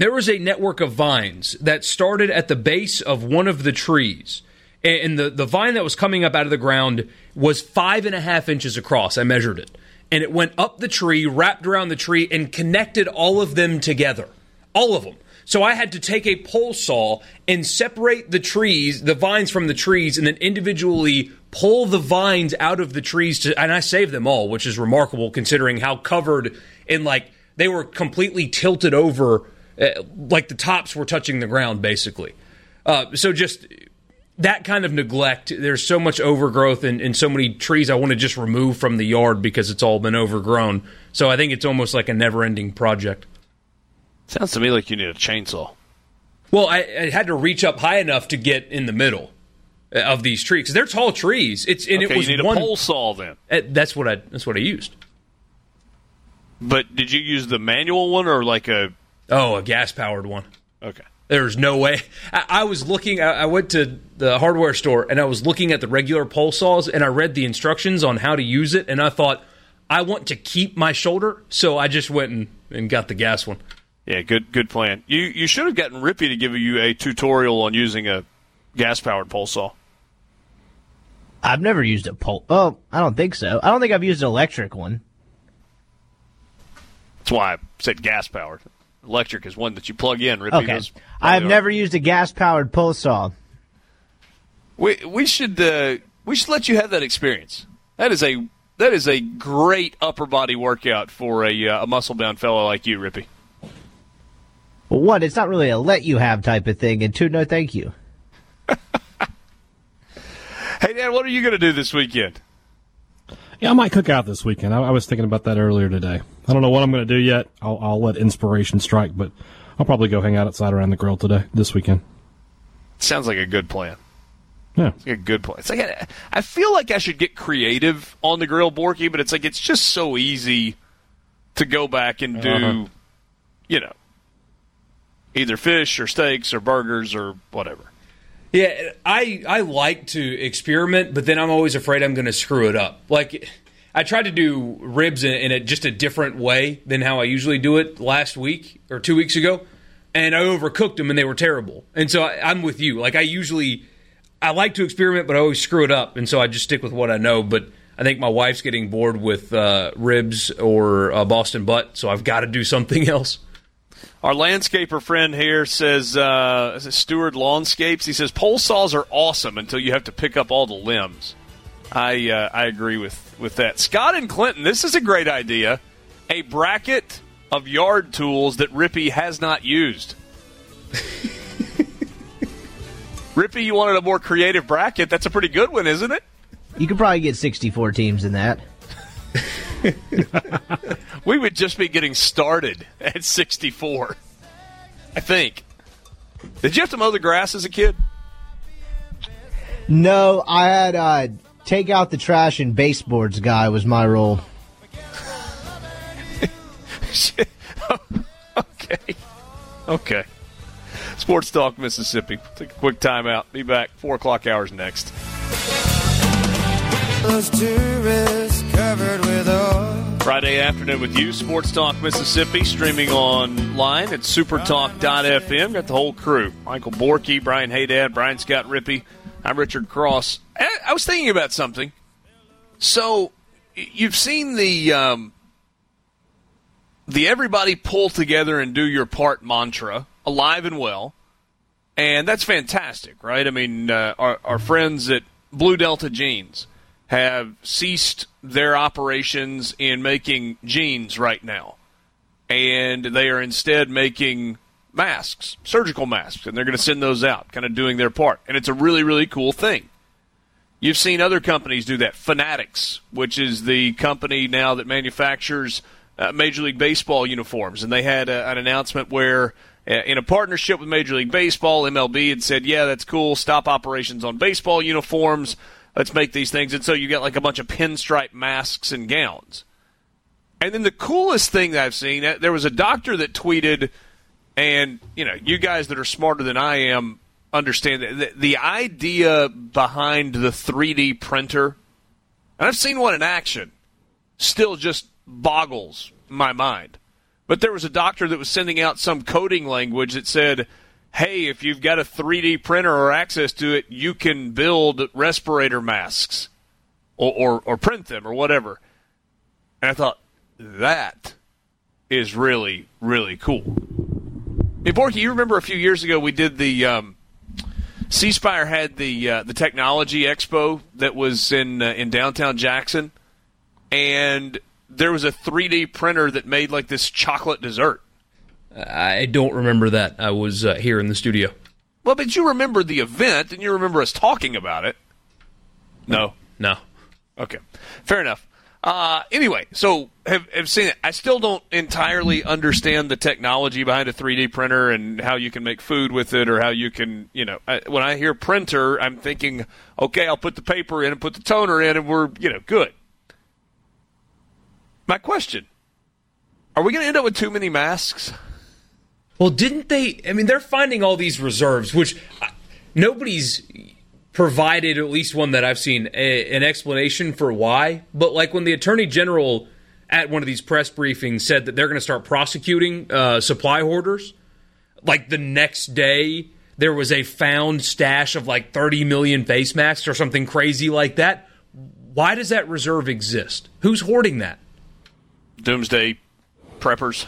Speaker 3: there was a network of vines that started at the base of one of the trees. And the, the vine that was coming up out of the ground was five and a half inches across. I measured it. And it went up the tree, wrapped around the tree, and connected all of them together. All of them. So I had to take a pole saw and separate the trees, the vines from the trees, and then individually pull the vines out of the trees. To, and I saved them all, which is remarkable considering how covered in like they were completely tilted over uh, like the tops were touching the ground, basically. Uh, so just that kind of neglect. There's so much overgrowth and, and so many trees I want to just remove from the yard because it's all been overgrown. So I think it's almost like a never-ending project.
Speaker 2: Sounds to me like you need a chainsaw.
Speaker 3: Well, I, I had to reach up high enough to get in the middle uh, of these trees they're tall trees. It's and
Speaker 2: okay,
Speaker 3: it was
Speaker 2: you need
Speaker 3: one.
Speaker 2: a pole saw then.
Speaker 3: uh, That's what I. That's what I used.
Speaker 2: But did you use the manual one or like a?
Speaker 3: Oh, a gas-powered one.
Speaker 2: Okay.
Speaker 3: There's no way. (laughs) I, I was looking. I, I went to the hardware store and I was looking at the regular pole saws and I read the instructions on how to use it and I thought I want to keep my shoulder, so I just went and, and got the gas one.
Speaker 2: Yeah, good good plan. You you should have gotten Rippy to give you a tutorial on using a gas powered pole saw.
Speaker 4: I've never used a pole. Oh, I don't think so. I don't think I've used an electric one.
Speaker 2: That's why I said gas powered. Electric is one that you plug in. Rippy
Speaker 4: Okay. I've never used a gas powered pole saw.
Speaker 2: We we should uh, we should let you have that experience. That is a that is a great upper body workout for a uh, a muscle bound fellow like you, Rippy.
Speaker 4: Well, one, it's not really a let you have type of thing, and two, no thank you. (laughs)
Speaker 2: Hey, Dad, what are you going to do this weekend?
Speaker 5: Yeah, I might cook out this weekend. I, I was thinking about that earlier today. I don't know what I'm going to do yet. I'll, I'll let inspiration strike, but I'll probably go hang out outside around the grill today, this weekend.
Speaker 2: Sounds like a good plan.
Speaker 5: Yeah.
Speaker 2: It's like a good plan. It's like I, I feel like I should get creative on the grill, Borky, but it's like it's just so easy to go back and do,
Speaker 5: Uh-huh.
Speaker 2: you know, either fish or steaks or burgers or whatever.
Speaker 3: Yeah, I I like to experiment, but then I'm always afraid I'm going to screw it up. Like I tried to do ribs in, in a, just a different way than how I usually do it last week or two weeks ago, and I overcooked them and they were terrible. And so I, I'm with you. Like I usually I like to experiment, but I always screw it up, and so I just stick with what I know. But I think my wife's getting bored with uh, ribs or uh, Boston butt, so I've got to do something (laughs) else.
Speaker 2: Our landscaper friend here says, uh, is it Stewart Lawnscapes? He says pole saws are awesome until you have to pick up all the limbs. I uh, I agree with, with that. Scott and Clinton, this is a great idea. A bracket of yard tools that Rippy has not used. (laughs) Rippy, you wanted a more creative bracket. That's a pretty good one, isn't it?
Speaker 4: You could probably get 64 teams in that. (laughs) (laughs)
Speaker 2: We would just be getting started at 64. I think. Did you have to mow the grass as a kid?
Speaker 4: No, I had uh, take out the trash and baseboards guy was my role. (laughs)
Speaker 2: okay. Okay. Sports Talk Mississippi. Take a quick timeout. Be back. Four o'clock hours next.
Speaker 7: Covered with oil.
Speaker 2: Friday afternoon with you, Sports Talk Mississippi, streaming online at supertalk.fm. Got the whole crew Michael Borky, Brian Haydad, Brian Scott Rippey. I'm Richard Cross. I, I was thinking about something. So, you've seen the um, the everybody pull together and do your part mantra alive and well. And that's fantastic, right? I mean, uh, our, our friends at Blue Delta Jeans have ceased their operations in making jeans right now. And they are instead making masks, surgical masks, and they're going to send those out, kind of doing their part. And it's a really, really cool thing. You've seen other companies do that. Fanatics, which is the company now that manufactures uh, Major League Baseball uniforms, and they had a, an announcement where, uh, in a partnership with Major League Baseball, MLB had said, "Yeah, that's cool. Stop operations on baseball uniforms. Let's make these things." And so you get like a bunch of pinstripe masks and gowns. And then the coolest thing that I've seen, uh, there was a doctor that tweeted, and you know, you guys that are smarter than I am understand that the, the idea behind the 3D printer, and I've seen one in action, still just boggles my mind. But there was a doctor that was sending out some coding language that said, hey, if you've got a 3D printer or access to it, you can build respirator masks or, or, or print them or whatever. And I thought, that is really, really cool. Hey, Borky, you remember a few years ago we did the um, had the uh, the technology expo that was in uh, in downtown Jackson, and there was a 3D printer that made like this chocolate dessert.
Speaker 3: I don't remember that. I was uh, here in the studio.
Speaker 2: Well, but you remember the event and you remember us talking about it. No.
Speaker 3: No.
Speaker 2: Okay. Fair enough. Uh, anyway, so have, have seen it. I still don't entirely understand the technology behind a 3D printer and how you can make food with it or how you can, you know, I, when I hear printer, I'm thinking, okay, I'll put the paper in and put the toner in and we're, you know, good. My question Are we going to end up with too many masks?
Speaker 3: Well, didn't they? I mean, they're finding all these reserves, which uh, nobody's provided, at least one that I've seen, a, an explanation for why. But like when the attorney general at one of these press briefings said that they're going to start prosecuting uh, supply hoarders, like the next day there was a found stash of like 30 million face masks or something crazy like that. Why does that reserve exist? Who's hoarding that?
Speaker 2: Doomsday preppers.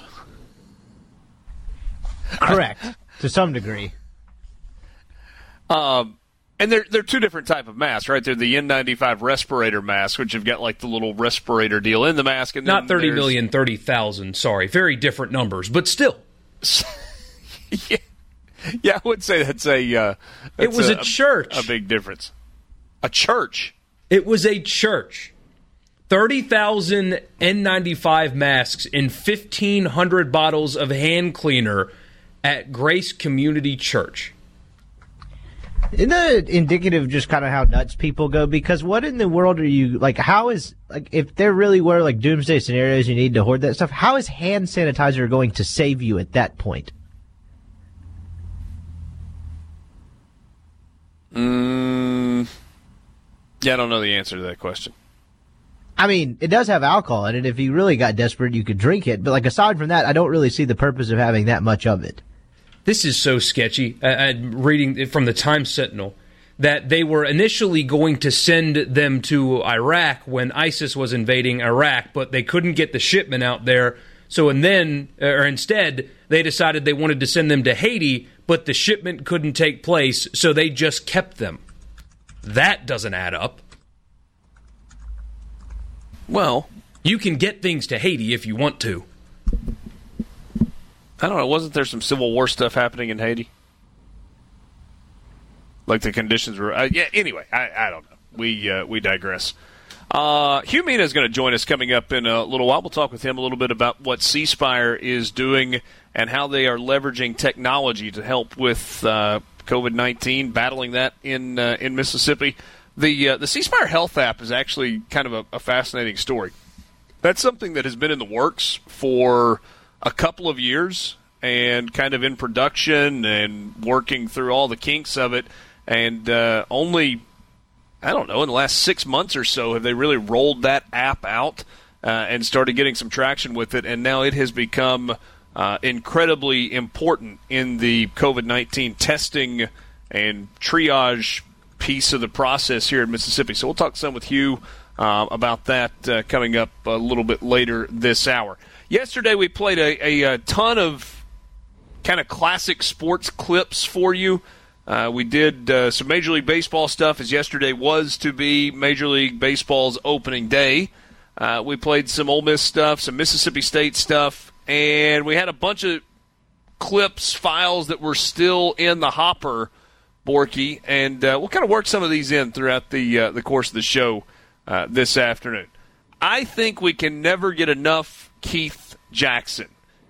Speaker 4: Correct, to some degree.
Speaker 2: Um, and they're they're two different type of masks, right? They're the N95 respirator masks, which have got like the little respirator deal in the mask, and
Speaker 3: Not thirty
Speaker 2: there's-
Speaker 3: million, thirty thousand. Sorry, very different numbers, but still. (laughs)
Speaker 2: yeah, yeah, I would say that's a. Uh,
Speaker 3: It was a church.
Speaker 2: A big difference. A church.
Speaker 3: It was a church. 30,000 N95 masks and 1,500 bottles of hand cleaner at Grace Community Church.
Speaker 4: Isn't that indicative of just kind of how nuts people go? Because what in the world are you like? How is like if there really were like doomsday scenarios you need to hoard that stuff? How is hand sanitizer going to save you at that point?
Speaker 2: Mm, yeah, I don't know the answer to that question.
Speaker 4: I mean, it does have alcohol in it. If you really got desperate, you could drink it. But like aside from that, I don't really see the purpose of having that much of it.
Speaker 3: This is so sketchy. I, I'm reading from the Times Sentinel that they were initially going to send them to Iraq when ISIS was invading Iraq, but they couldn't get the shipment out there. So, and then, uh, or instead, they decided they wanted to send them to Haiti, but the shipment couldn't take place, so they just kept them. That doesn't add up.
Speaker 2: Well,
Speaker 3: You can get things to Haiti if you want to.
Speaker 2: I don't know. Wasn't there some Civil War stuff happening in Haiti? Like the conditions were. Uh, yeah. Anyway, I, I don't know. We uh, we digress. Uh, Hu Meena is going to join us coming up in a little while. We'll talk with him a little bit about what C Spire is doing and how they are leveraging technology to help with uh, COVID nineteen, battling that in uh, in Mississippi. The uh, the C Spire Health app is actually kind of a, a fascinating story. That's something that has been in the works for a couple of years and kind of in production and working through all the kinks of it. And uh, only, I don't know, in the last six months or so have they really rolled that app out uh, and started getting some traction with it. And now it has become uh, incredibly important in the COVID 19 testing and triage piece of the process here in Mississippi. So we'll talk some with Hu uh, about that uh, coming up a little bit later this hour. Yesterday we played a, a, a ton of kind of classic sports clips for you. Uh, we did uh, some Major League Baseball stuff, as yesterday was to be Major League Baseball's opening day. Uh, we played some Ole Miss stuff, some Mississippi State stuff, and we had a bunch of clips, files that were still in the hopper, Borky, and uh, we'll kind of work some of these in throughout the uh, the course of the show uh, this afternoon. I think we can never get enough Keith Jackson.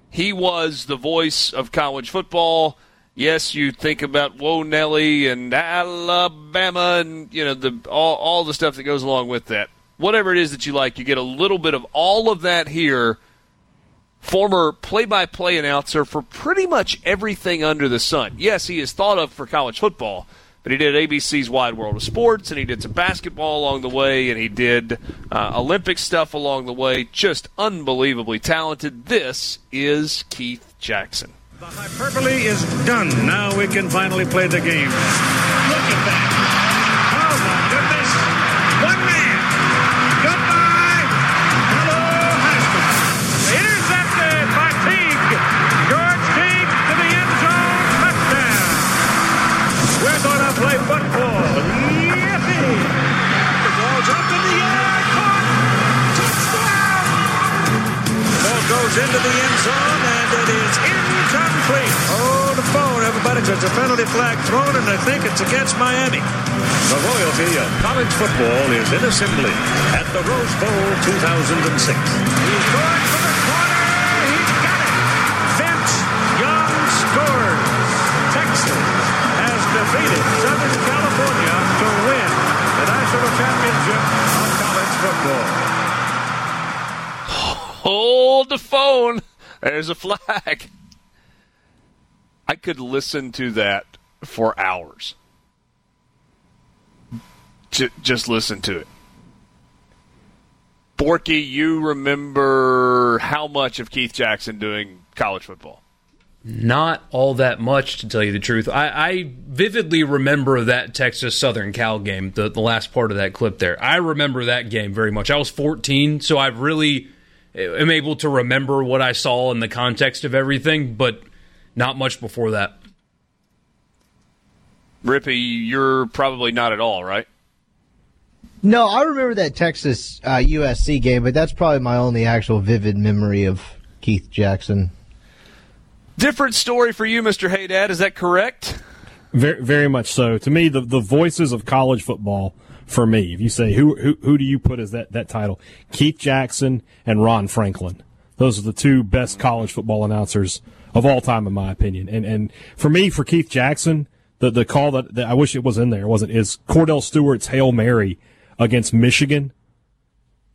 Speaker 2: He was the voice of college football. Yes, you think about Whoa Nelly and Alabama and you know the all, all the stuff that goes along with that. Whatever it is that you like, you get a little bit of all of that here former play by play announcer for pretty much everything under the sun. Yes, he is thought of for college football, but he did ABC's Wide World of Sports, and he did some basketball along the way, and he did uh, Olympic stuff along the way. Just unbelievably talented. This is Keith Jackson.
Speaker 8: The hyperbole is done. Now we can finally play the game. Look at that. Goes into the end zone, and it is incomplete. Oh, the phone, everybody, there's a penalty flag thrown, and I think it's against Miami. The royalty of college football is in assembly at the Rose Bowl 2006. He's going for the corner. He's got it. Vince Young scores. Texas has defeated Southern California to win the national championship of college football.
Speaker 2: Hold the phone. There's a flag. I could listen to that for hours. J- just listen to it. Borky, you remember how much of Keith Jackson doing college football?
Speaker 3: Not all that much, to tell you the truth. I, I vividly remember that Texas Southern Cal game, the, the last part of that clip there. I remember that game very much. I was 14, so I really am able to remember what I saw in the context of everything, but not much before that.
Speaker 2: Rippy, you're probably not at all, right?
Speaker 4: No, I remember that Texas uh, USC game, but that's probably my only actual vivid memory of Keith Jackson.
Speaker 2: Different story for you, Mr. Haydad. Is that correct?
Speaker 5: Very, very much so. To me, the the voices of college football. For me, if you say who who who do you put as that that title? Keith Jackson and Ron Franklin. Those are the two best college football announcers of all time, in my opinion. And and for me, for Keith Jackson, the the call that, that I wish it was in there wasn't is Kordell Stewart's Hail Mary against Michigan.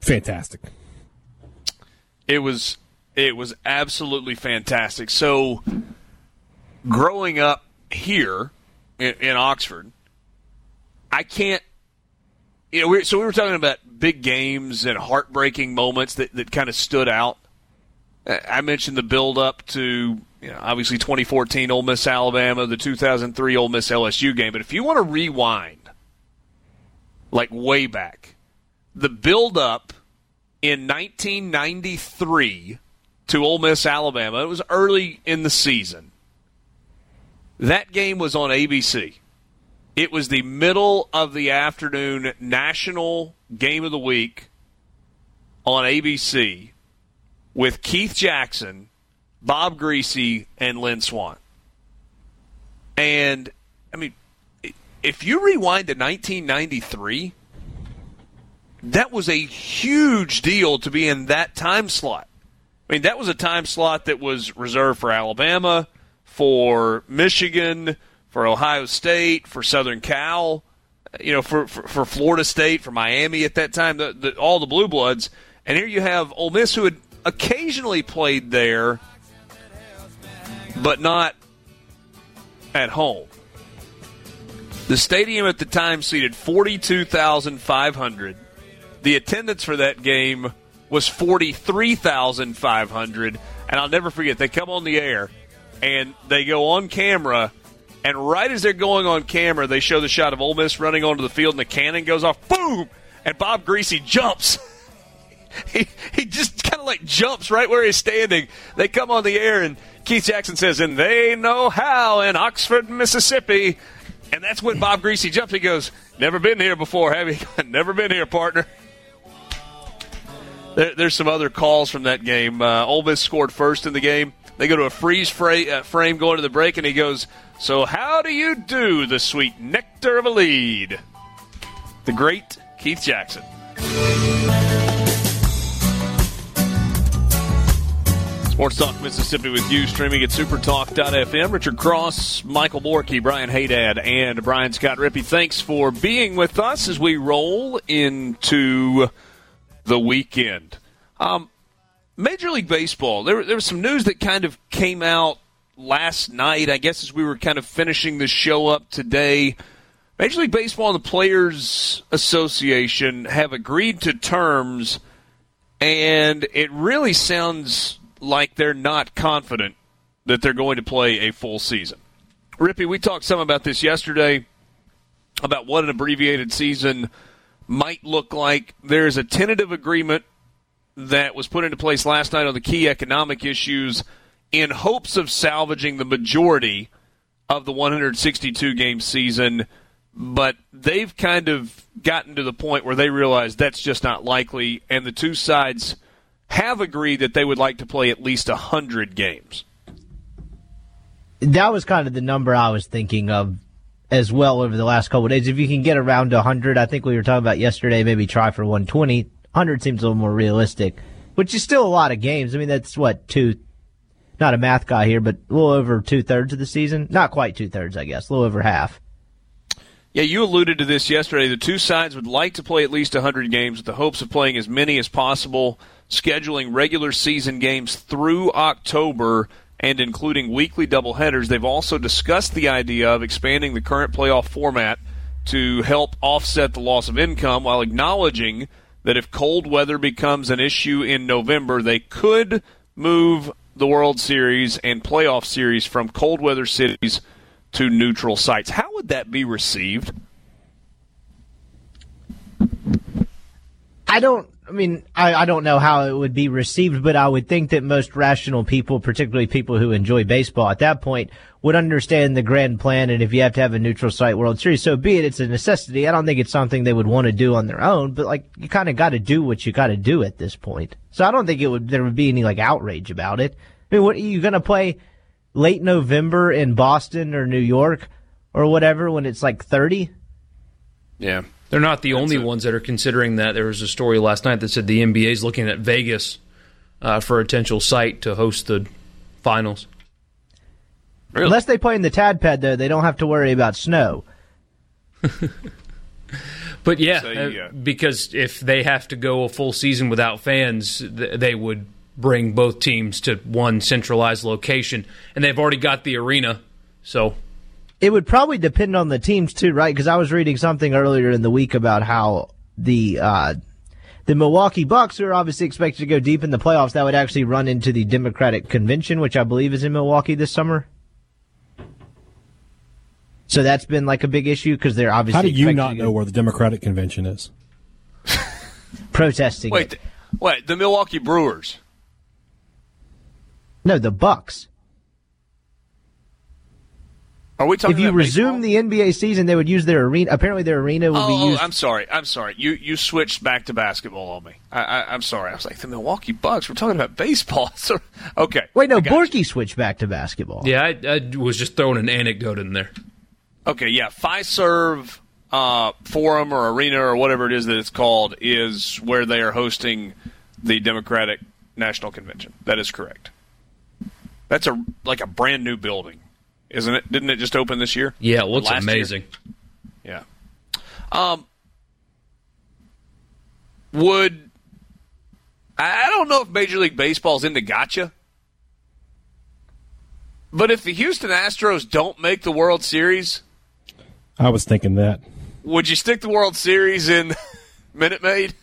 Speaker 5: Fantastic.
Speaker 2: It was it was absolutely fantastic. So, growing up here in, in Oxford, I can't. You know, we so we were talking about big games and heartbreaking moments that, that kind of stood out. Uh, I mentioned the build up to you know obviously 2014 Ole Miss Alabama, the 2003 Ole Miss LSU game. But if you want to rewind, like way back, the build up in 1993 to Ole Miss Alabama. It was early in the season. That game was on ABC. It was the middle of the afternoon national game of the week on ABC with Keith Jackson, Bob Griese, and Lynn Swann. And, I mean, if you rewind to 1993, that was a huge deal to be in that time slot. I mean, that was a time slot that was reserved for Alabama, for Michigan, for Ohio State, for Southern Cal, you know, for, for, for Florida State, for Miami at that time, the, the, all the Blue Bloods. And here you have Ole Miss, who had occasionally played there, but not at home. The stadium at the time seated 42,500. The attendance for that game was 43,500. And I'll never forget, they come on the air and they go on camera. And right as they're going on camera, they show the shot of Ole Miss running onto the field and the cannon goes off. Boom! And Bob Griese jumps. (laughs) he, he just kind of like jumps right where he's standing. They come on the air, and Keith Jackson says, and they know how in Oxford, Mississippi. And that's when Bob Griese jumps. He goes, Never been here before, have you? (laughs) Never been here, partner. There, there's some other calls from that game. Uh, Ole Miss scored first in the game. They go to a freeze uh, frame going to the break, and he goes, So, how do you do the sweet nectar of a lead? The great Keith Jackson. Sports Talk Mississippi with you, streaming at supertalk.fm. Richard Cross, Michael Borky, Brian Haydad, and Brian Scott Rippey. Thanks for being with us as we roll into the weekend. Um, Major League Baseball, there, there was some news that kind of came out last night, I guess, as we were kind of finishing the show up today. Major League Baseball and the Players Association have agreed to terms, and it really sounds like they're not confident that they're going to play a full season. Rippy, we talked some about this yesterday about what an abbreviated season might look like. There's a tentative agreement that was put into place last night on the key economic issues in hopes of salvaging the majority of the 162 game season, but they've kind of gotten to the point where they realize that's just not likely, and the two sides have agreed that they would like to play at least 100 games.
Speaker 4: That was kind of the number I was thinking of as well over the last couple of days. If you can get around 100, I think we were talking about yesterday, maybe try for 120. 100 seems a little more realistic, which is still a lot of games. I mean, that's what, two, not a math guy here, but a little over two thirds of the season. Not quite two thirds, I guess, a little over half.
Speaker 2: Yeah, you alluded to this yesterday. The two sides would like to play at least 100 games with the hopes of playing as many as possible, scheduling regular season games through October and including weekly doubleheaders. They've also discussed the idea of expanding the current playoff format to help offset the loss of income while acknowledging that if cold weather becomes an issue in November, they could move the World Series and playoff series from cold weather cities to neutral sites. How would that be received?
Speaker 4: I don't. I mean, I, I don't know how it would be received, but I would think that most rational people, particularly people who enjoy baseball at that point, would understand the grand plan. And if you have to have a neutral site World Series, so be it. It's a necessity. I don't think it's something they would want to do on their own, but like you kind of got to do what you got to do at this point. So I don't think it would there would be any like outrage about it. I mean, what are you going to play late November in Boston or New York or whatever when it's like thirty?
Speaker 2: Yeah.
Speaker 3: They're not the
Speaker 2: That's
Speaker 3: only
Speaker 2: it.
Speaker 3: ones that are considering that. There was a story last night that said the NBA is looking at Vegas uh, for a potential site to host the finals.
Speaker 2: Really?
Speaker 4: Unless they play in the Tad Pad, though, they don't have to worry about snow. (laughs)
Speaker 3: But yeah,
Speaker 2: So you
Speaker 3: uh, because if they have to go a full season without fans, they would bring both teams to one centralized location, and they've already got the arena. So
Speaker 4: It would probably depend on the teams too, right? Because I was reading something earlier in the week about how the uh, the Milwaukee Bucks, who are obviously expected to go deep in the playoffs, that would actually run into the Democratic Convention, which I believe is in Milwaukee this summer. So that's been like a big issue because they're obviously
Speaker 5: How do you not know where the Democratic convention is? (laughs)
Speaker 4: protesting.
Speaker 2: Wait,
Speaker 4: it.
Speaker 2: th- wait, the Milwaukee Brewers.
Speaker 4: no, the Bucks.
Speaker 2: Are we talking
Speaker 4: If you
Speaker 2: about
Speaker 4: resume
Speaker 2: baseball?
Speaker 4: the NBA season, they would use their arena. Apparently, their arena will
Speaker 2: Oh,
Speaker 4: be
Speaker 2: oh,
Speaker 4: used.
Speaker 2: I'm sorry. I'm sorry. You you switched back to basketball on me. I, I, I'm sorry. I was like the Milwaukee Bucks. We're talking about baseball. (laughs) So, okay.
Speaker 4: Wait, no,
Speaker 2: I you.
Speaker 4: Borky switched back to basketball.
Speaker 3: yeah, I, I was just throwing an anecdote in there.
Speaker 2: Okay, yeah. Fiserv uh, Forum or Arena or whatever it is that it's called is where they are hosting the Democratic National Convention. That is correct. That's a like a brand new building, isn't it? Didn't it just open this year?
Speaker 3: Yeah, it looks
Speaker 2: last year?
Speaker 3: amazing.
Speaker 2: Yeah. Um. Would I I don't know if Major League Baseball's into gotcha, but if the Houston Astros don't make the World Series,
Speaker 5: I was thinking that.
Speaker 2: would you stick the World Series in (laughs) Minute Maid?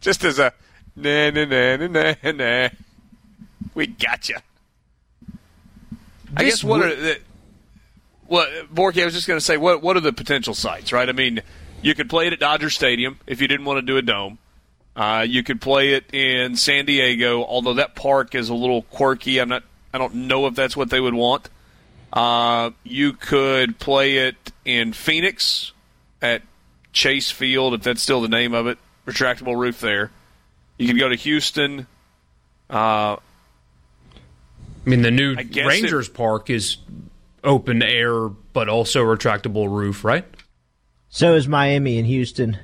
Speaker 2: Just as a na na na na na na. We gotcha. I guess what are the what Borky? I was just going to say what what are the potential sites, right? I mean, you could play it at Dodger Stadium if you didn't want to do a dome. Uh, you could play it in San Diego, although that park is a little quirky. I'm not. I don't know if that's what they would want. Uh, you could play it in Phoenix at Chase Field, if that's still the name of it. Retractable roof there. You could go to Houston. Uh,
Speaker 3: I mean, the new
Speaker 2: I guess
Speaker 3: Rangers Park is open air, but also retractable roof, right?
Speaker 4: So is Miami and Houston.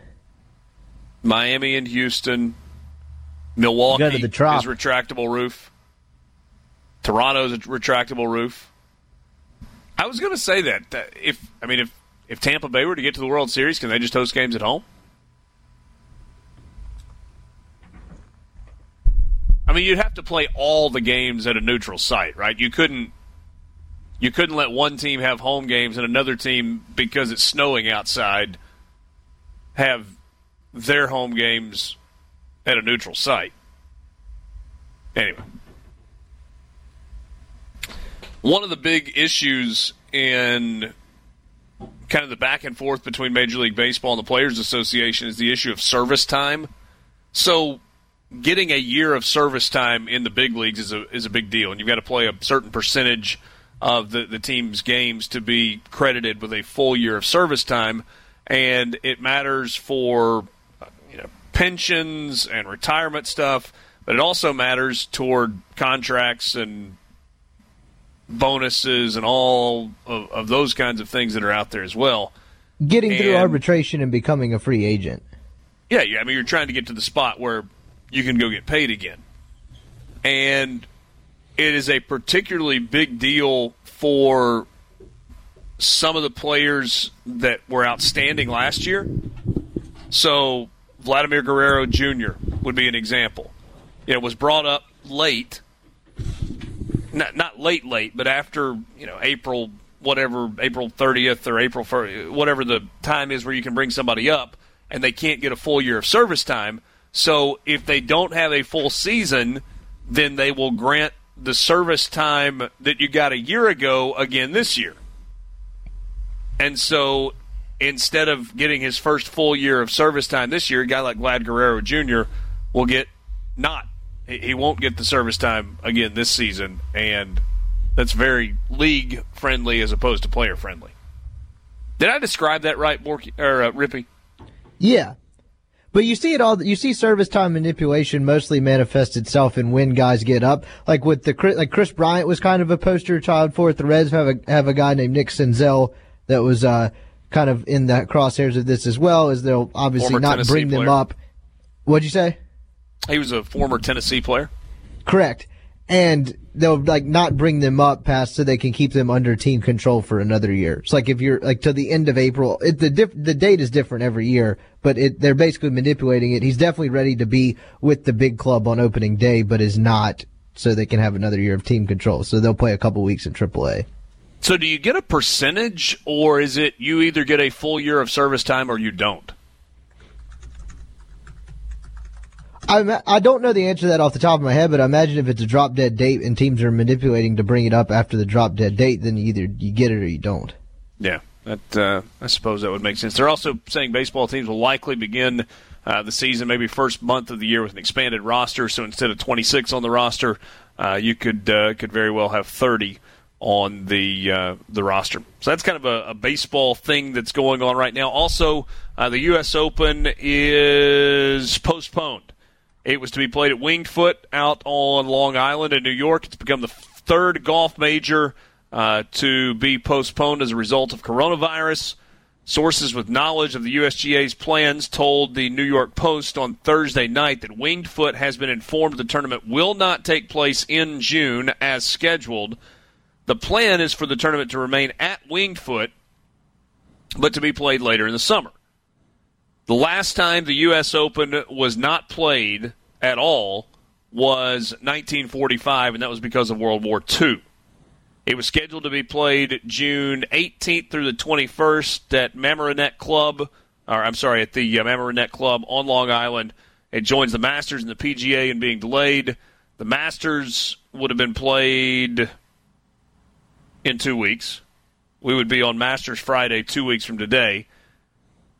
Speaker 2: Miami and Houston. Milwaukee
Speaker 4: to the
Speaker 2: is retractable roof. Toronto's a retractable roof. I was going to say that, that if I mean if if Tampa Bay were to get to the World Series, can they just host games at home? I mean, you'd have to play all the games at a neutral site, right? You couldn't you couldn't let one team have home games and another team because it's snowing outside have their home games at a neutral site. Anyway, one of the big issues in kind of the back and forth between Major League Baseball and the Players Association is the issue of service time. So, getting a year of service time in the big leagues is a is a big deal, and you've got to play a certain percentage of the, the team's games to be credited with a full year of service time, and it matters for you know pensions and retirement stuff, but it also matters toward contracts and bonuses and all of, of those kinds of things that are out there as well.
Speaker 4: Getting through arbitration and becoming a free agent.
Speaker 2: Yeah, yeah. I mean, you're trying to get to the spot where you can go get paid again, and it is a particularly big deal for some of the players that were outstanding last year. So Vladimir Guerrero Jr. would be an example. It was brought up late, not not late late, but after you know April whatever April 30th or April 1st, whatever the time is where you can bring somebody up, and they can't get a full year of service time. So if they don't have a full season, then they will grant the service time that you got a year ago again this year. And so instead of getting his first full year of service time this year, a guy like Vlad Guerrero Jr. will get not. He won't get the service time again this season, and that's very league friendly as opposed to player friendly. Did I describe that right, Borky, or uh, Rippy?
Speaker 4: Yeah. But you see it all. You see service time manipulation mostly manifest itself in when guys get up. Like with the Chris- like Kris Bryant was kind of a poster child for it. The Reds have a have a guy named Nick Senzel that was uh, kind of in the crosshairs of this as well. As they'll obviously
Speaker 2: Former
Speaker 4: not
Speaker 2: Tennessee
Speaker 4: bring them up. What'd you say?
Speaker 2: He was a former Tennessee player.
Speaker 4: Correct. And they'll like not bring them up past so they can keep them under team control for another year. It's like if you're like to the end of April, it, the diff, the date is different every year, but it, they're basically manipulating it. He's definitely ready to be with the big club on opening day, but is not so they can have another year of team control. So they'll play a couple weeks in AAA.
Speaker 2: So do you get a percentage, or is it you either get a full year of service time or you don't?
Speaker 4: I I don't know the answer to that off the top of my head, but I imagine if it's a drop dead date and teams are manipulating to bring it up after the drop dead date, then either you get it or you don't.
Speaker 2: Yeah, that uh, I suppose that would make sense. They're also saying baseball teams will likely begin uh, the season maybe first month of the year with an expanded roster. So instead of 26 on the roster, uh, you could uh, could very well have 30 on the uh, the roster. So that's kind of a, a baseball thing that's going on right now. Also, uh, the U.S. Open is postponed. It was to be played at Winged Foot out on Long Island in New York. It's become the third golf major uh, to be postponed as a result of coronavirus. Sources with knowledge of the USGA's plans told the New York Post on Thursday night that Winged Foot has been informed the tournament will not take place in June as scheduled. The plan is for the tournament to remain at Winged Foot, but to be played later in the summer. The last time the U.S. Open was not played at all was 1945, and that was because of World War II. It was scheduled to be played June 18th through the 21st at Mamaroneck Club, or I'm sorry, at the uh, Mamaroneck Club on Long Island. It joins the Masters and the PGA in being delayed. The Masters would have been played in two weeks. We would be on Masters Friday, two weeks from today.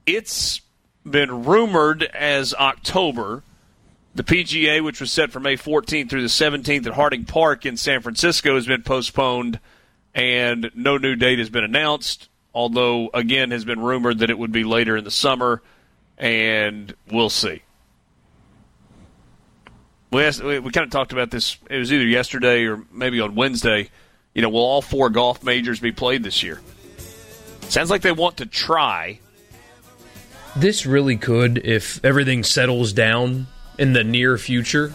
Speaker 2: It's been rumored as October, The PGA, which was set for May 14th through the 17th at Harding Park in San Francisco, has been postponed, and no new date has been announced. Although, again, has been rumored that it would be later in the summer, and we'll see. We, asked, we, we kind of talked about this. It was either yesterday or maybe on Wednesday. You know, will all four golf majors be played this year? Sounds like they want to try.
Speaker 3: This really could, if everything settles down in the near future,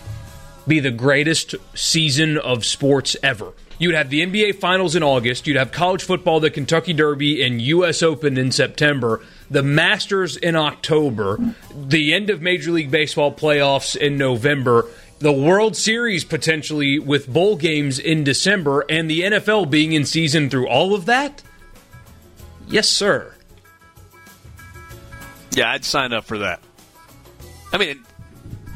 Speaker 3: be the greatest season of sports ever. You'd have the NBA Finals in August, you'd have college football, the Kentucky Derby, and U.S. Open in September, the Masters in October, the end of Major League Baseball playoffs in November, the World Series potentially with bowl games in December, and the NFL being in season through all of that? Yes, sir.
Speaker 2: Yeah, I'd sign up for that. I mean,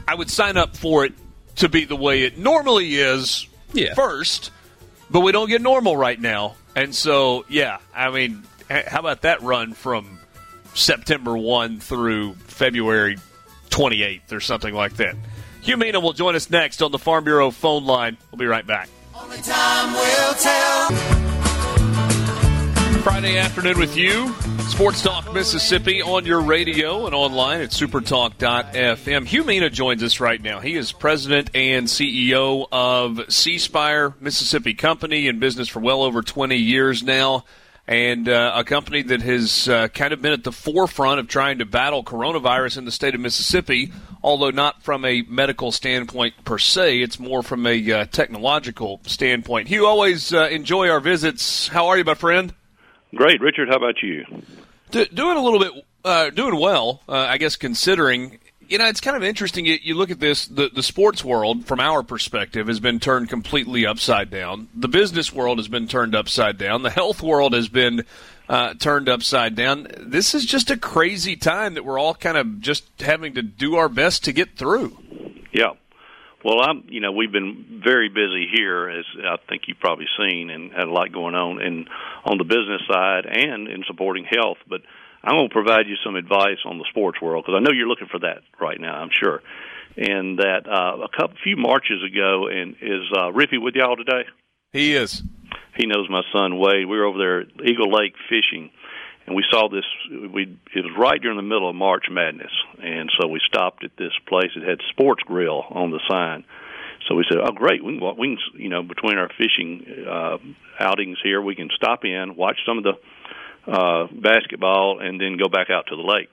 Speaker 2: I would sign up for it to be the way it normally is
Speaker 3: Yeah.
Speaker 2: first, but we don't get normal right now. And so, yeah, I mean, how about that run from September 1 through February 28th or something like that? Hu Meena will join us next on the Farm Bureau phone line. We'll be right back. Friday afternoon with you. Sports Talk Mississippi on your radio and online at supertalk.fm. Hu Meena joins us right now. He is president and CEO of C Spire Mississippi Company in business for well over 20 years now. And uh, a company that has uh, kind of been at the forefront of trying to battle coronavirus in the state of Mississippi, although not from a medical standpoint per se. It's more from a uh, technological standpoint. Hu, always uh, enjoy our visits. How are you, my friend?
Speaker 9: Great, Richard. How about you?
Speaker 2: Do, doing a little bit, uh, doing well, uh, I guess. Considering, you know, it's kind of interesting. You, you look at this, the the sports world from our perspective has been turned completely upside down. The business world has been turned upside down. The health world has been uh, turned upside down. This is just a crazy time that we're all kind of just having to do our best to get through.
Speaker 9: Yeah. Well, I'm. You know, we've been very busy here, as I think you've probably seen, and had a lot going on, and on the business side and in supporting health. But I'm going to provide you some advice on the sports world because I know you're looking for that right now. I'm sure. And that uh, a couple few marches ago, and is uh, Rippy with y'all today?
Speaker 2: He is.
Speaker 9: He knows my son Wade. We were over there at Eagle Lake fishing, and we saw this. We it was right during the middle of March Madness, and so we stopped at this place. It had Sports Grill on the sign. So we said, "Oh, great! We can, we can, you know, between our fishing uh, outings here, we can stop in, watch some of the uh, basketball, and then go back out to the lake."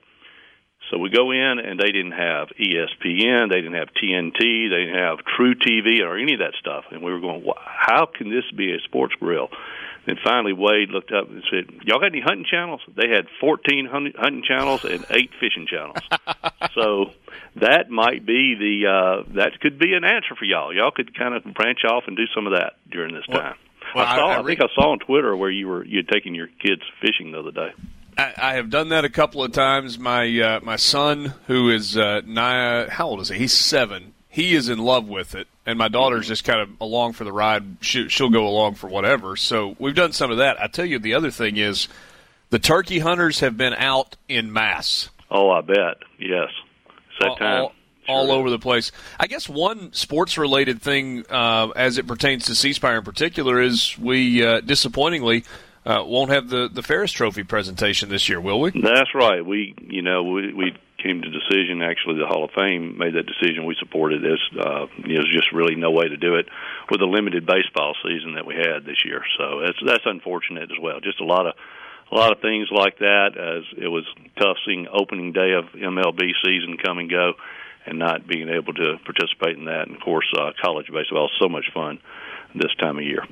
Speaker 9: So we go in, and they didn't have ESPN, they didn't have TNT, they didn't have truTV or any of that stuff. And we were going, "How can this be a sports grill?" And finally, Wade looked up and said, "Y'all got any hunting channels?" They had 14 hunting channels and eight fishing channels. (laughs) so that might be the uh, that could be an answer for y'all. Y'all could kind of branch off and do some of that during this time.
Speaker 2: well,
Speaker 9: I saw.
Speaker 2: I-
Speaker 9: I,
Speaker 2: I
Speaker 9: think I saw on Twitter where you were you had taken your kids fishing the other day.
Speaker 2: I, I have done that a couple of times. My uh, my son, who is uh, nine, how old is he? He's seven. He is in love with it, and my daughter's just kind of along for the ride. She, she'll go along for whatever. So we've done some of that. I tell you, the other thing is, the turkey hunters have been out in mass.
Speaker 9: Oh, I bet. Yes, it's that
Speaker 2: all,
Speaker 9: time.
Speaker 2: all, all over the place. I guess one sports related thing, uh, as it pertains to C Spire in particular, is we uh, disappointingly uh, won't have the the Ferriss Trophy presentation this year, will we?
Speaker 9: That's right. We, you know, we we came to decision. Actually, the Hall of Fame made that decision. We supported this. Uh, there's just really no way to do it with the limited baseball season that we had this year. So that's that's unfortunate as well. Just a lot of a lot of things like that. As it was tough seeing opening day of MLB season come and go, and not being able to participate in that. And of course, uh, college baseball is so much fun this time of year.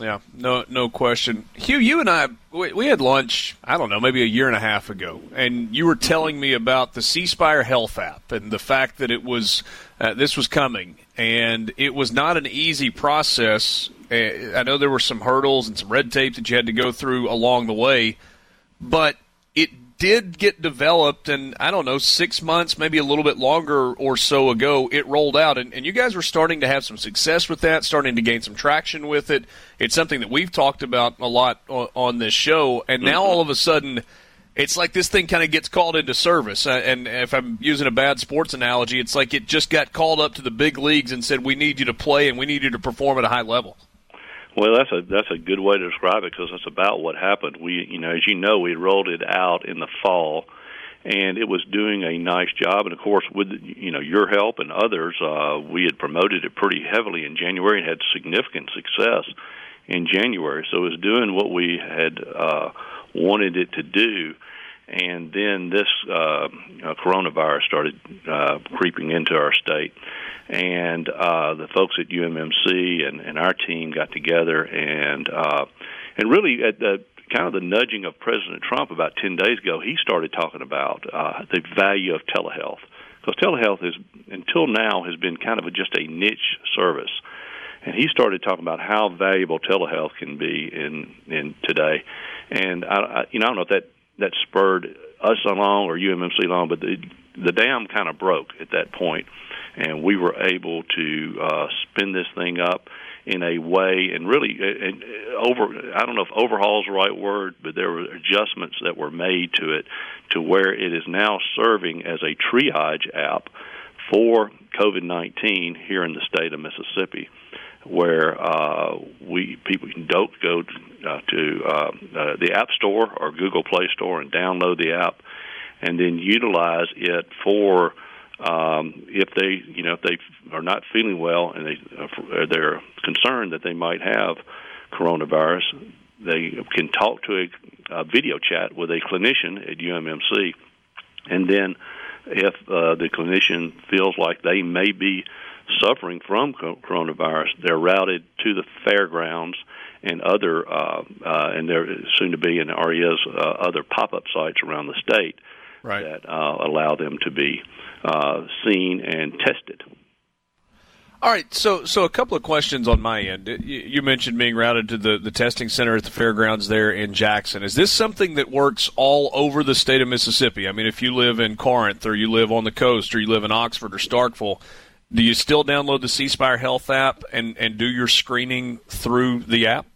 Speaker 2: Yeah, no, no question. Hu, you and I, we, we had lunch. I don't know, maybe a year and a half ago, and you were telling me about the C Spire Health app and the fact that it was uh, this was coming, and it was not an easy process. Uh, I know there were some hurdles and some red tape that you had to go through along the way, but it did get developed and i don't know six months maybe a little bit longer or so ago it rolled out and, and you guys were starting to have some success with that starting to gain some traction with it it's something that we've talked about a lot on, on this show and now all of a sudden it's like this thing kind of gets called into service. Uh, and if I'm using a bad sports analogy, it's like it just got called up to the big leagues and said, "We need you to play and we need you to perform at a high level."
Speaker 9: Well, that's a that's a good way to describe it because that's about what happened. We, you know, as you know, we rolled it out in the fall, and it was doing a nice job. And of course, with you know your help and others, uh, we had promoted it pretty heavily in January and had significant success in January. So it was doing what we had uh, wanted it to do. And then this uh, uh, coronavirus started uh, creeping into our state, and uh, the folks at UMMC and, and our team got together and uh, and really at the kind of the nudging of President Trump about ten days ago, he started talking about uh, the value of telehealth. Because telehealth is until now has been kind of a, just a niche service. And he started talking about how valuable telehealth can be in in today. And I, I you know I don't know if that that spurred us along or UMMC along, but the the dam kind of broke at that point, and we were able to uh, spin this thing up in a way and really and over I don't know if overhaul is the right word, but there were adjustments that were made to it to where it is now serving as a triage app for COVID-19 here in the state of Mississippi where uh, we people can don't go uh, to uh, uh, the App Store or Google Play Store and download the app, and then utilize it for um, if they you know if they are not feeling well and they uh, they're concerned that they might have coronavirus, they can talk to a, a video chat with a clinician at UMMC, and then if uh, the clinician feels like they may be suffering from coronavirus, they're routed to the fairgrounds and other, uh, uh, and there soon to be and already is uh, other pop-up sites around the state
Speaker 2: right.
Speaker 9: that uh, allow them to be uh, seen and tested.
Speaker 2: All right, so so a couple of questions on my end. You mentioned being routed to the, the testing center at the fairgrounds there in Jackson. Is this something that works all over the state of Mississippi? I mean, if you live in Corinth or you live on the coast or you live in Oxford or Starkville, do you still download the C Spire Health app and, and do your screening through the app?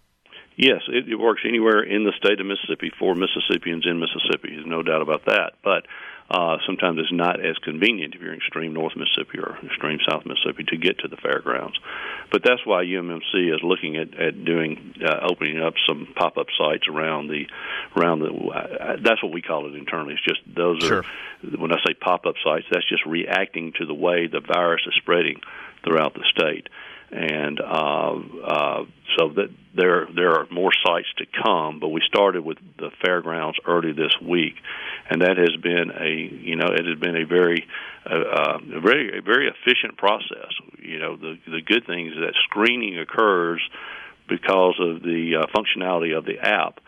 Speaker 9: Yes, it, it works anywhere in the state of Mississippi for Mississippians in Mississippi. There's no doubt about that. But uh, sometimes it's not as convenient if you're in extreme North Mississippi or extreme South Mississippi to get to the fairgrounds. But that's why UMMC is looking at, at doing uh, opening up some pop up sites around the around the. Uh, that's what we call it internally. It's just those
Speaker 2: sure.
Speaker 9: are when I say pop up sites. That's just reacting to the way the virus is spreading throughout the state and uh, uh, so that there there are more sites to come. But we started with the fairgrounds early this week, and that has been a you know it has been a very uh, uh, a very a very efficient process. You know the the good thing is that screening occurs because of the uh, functionality of the app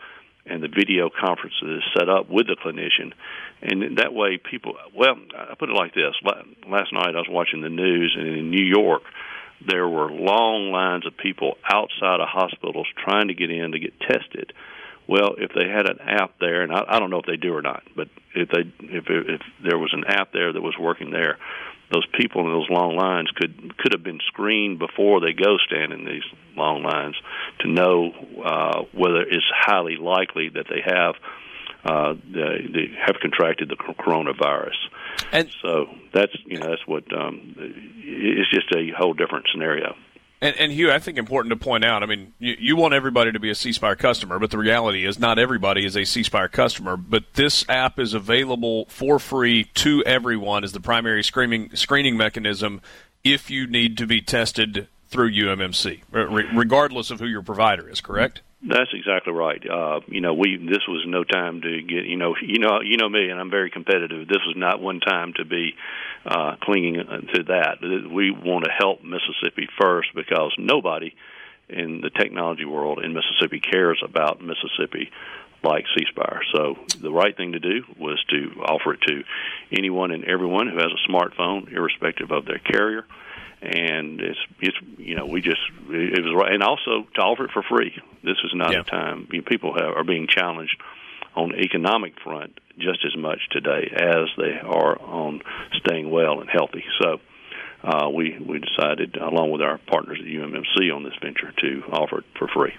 Speaker 9: and the video conferences set up with the clinician. And that way, people, well, I put it like this. Last night I was watching the news, and in New York, there were long lines of people outside of hospitals trying to get in to get tested. Well, if they had an app there, and I, I don't know if they do or not, but if they if if there was an app there that was working there, those people in those long lines could could have been screened before they go stand in these long lines to know uh, whether it's highly likely that they have uh, they, they have contracted the coronavirus.
Speaker 2: And
Speaker 9: so that's you know that's what um, it's just a whole different scenario.
Speaker 2: And, and Hu, I think important to point out. I mean, you, you want everybody to be a C Spire customer, but the reality is not everybody is a C Spire customer. But this app is available for free to everyone as the primary screening screening mechanism if you need to be tested through UMMC, regardless of who your provider is. Correct?
Speaker 9: That's exactly right. Uh, you know, we this was no time to get you know you know you know me, and I'm very competitive. This was not one time to be uh, clinging to that. We want to help Mississippi first because nobody in the technology world in Mississippi cares about Mississippi like C Spire. So the right thing to do was to offer it to anyone and everyone who has a smartphone, irrespective of their carrier and it's it's you know we just it was right. And also to offer it for free. This is not
Speaker 2: yeah.
Speaker 9: a time people have, are being challenged on the economic front just as much today as they are on staying well and healthy. So uh, we we decided along with our partners at UMMC on this venture to offer it for free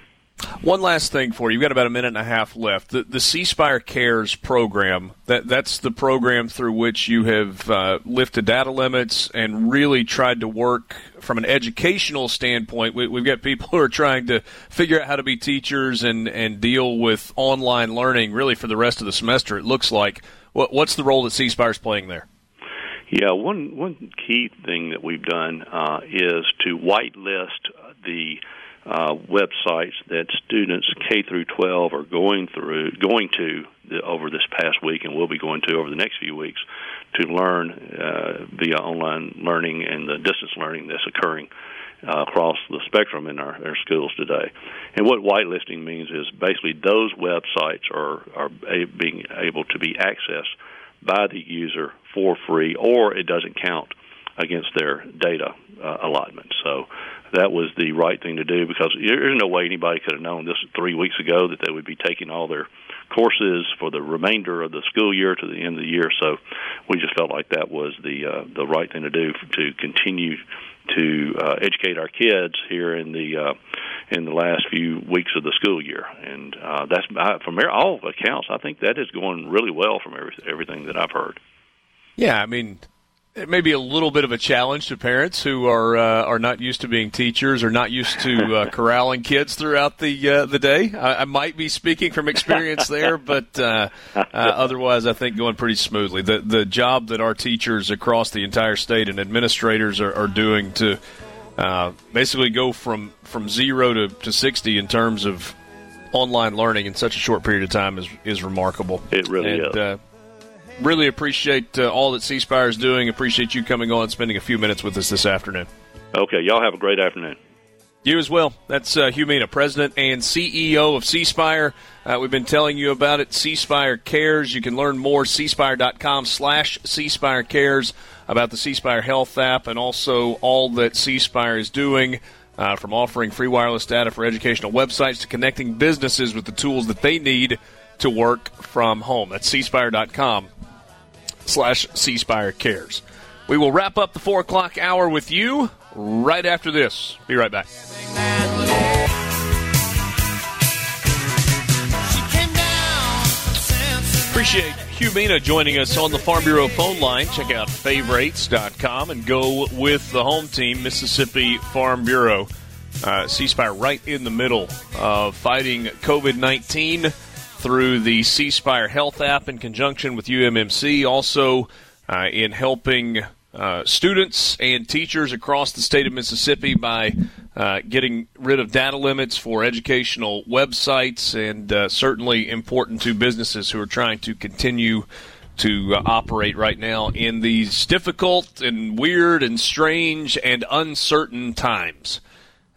Speaker 2: One last thing for you. You've got about a minute and a half left. The, the C Spire Cares program, that, that's the program through which you have uh, lifted data limits and really tried to work from an educational standpoint. We, we've got people (laughs) who are trying to figure out how to be teachers and, and deal with online learning really for the rest of the semester, it looks like. What, what's the role that C Spire is playing there?
Speaker 9: Yeah, one one key thing that we've done uh, is to whitelist the uh, websites that students K through 12 are going through, going to the, over this past week, and will be going to over the next few weeks, to learn uh, via online learning and the distance learning that's occurring uh, across the spectrum in our, our schools today. And what whitelisting means is basically those websites are are a, being able to be accessed by the user for free, or it doesn't count against their data uh, allotment. So that was the right thing to do because there's no way anybody could have known this three weeks ago that they would be taking all their courses for the remainder of the school year to the end of the year. So we just felt like that was the uh, the right thing to do to continue to uh, educate our kids here in the uh, in the last few weeks of the school year, and uh, that's uh, from all accounts. I think that is going really well from every, everything that I've heard.
Speaker 2: Yeah, I mean, it may be a little bit of a challenge to parents who are uh, are not used to being teachers or not used to uh, (laughs) corralling kids throughout the uh, the day. I, I, might be speaking from experience there, (laughs) but uh, uh, otherwise, I think going pretty smoothly. The the job that our teachers across the entire state and administrators are, are doing to uh, basically go from from zero to, to sixty in terms of online learning in such a short period of time is is remarkable.
Speaker 9: It really
Speaker 2: and,
Speaker 9: is
Speaker 2: really appreciate uh, all that C Spire is doing. Appreciate you coming on and spending a few minutes with us this afternoon.
Speaker 9: Okay, y'all have a great afternoon.
Speaker 2: You as well. That's uh, Hu Meena, President and CEO of C Spire. Uh, we've been telling you about it. C Spire Cares. You can learn more, cspire.com slash C Spire Cares, about the C Spire Health app and also all that C Spire is doing. Uh, from offering free wireless data for educational websites to connecting businesses with the tools that they need to work from home. That's cspire.com slash cspire cares. We will wrap up the 4 o'clock hour with you right after this. Be right back. Appreciate Hu joining us on the Farm Bureau phone line. Check out favorites.com and go with the home team, Mississippi Farm Bureau. Uh, Spire right in the middle of fighting COVID 19 through the C Spire Health app in conjunction with UMMC, also uh, in helping uh, students and teachers across the state of Mississippi by uh, getting rid of data limits for educational websites, and uh, certainly important to businesses who are trying to continue to uh, operate right now in these difficult and weird and strange and uncertain times.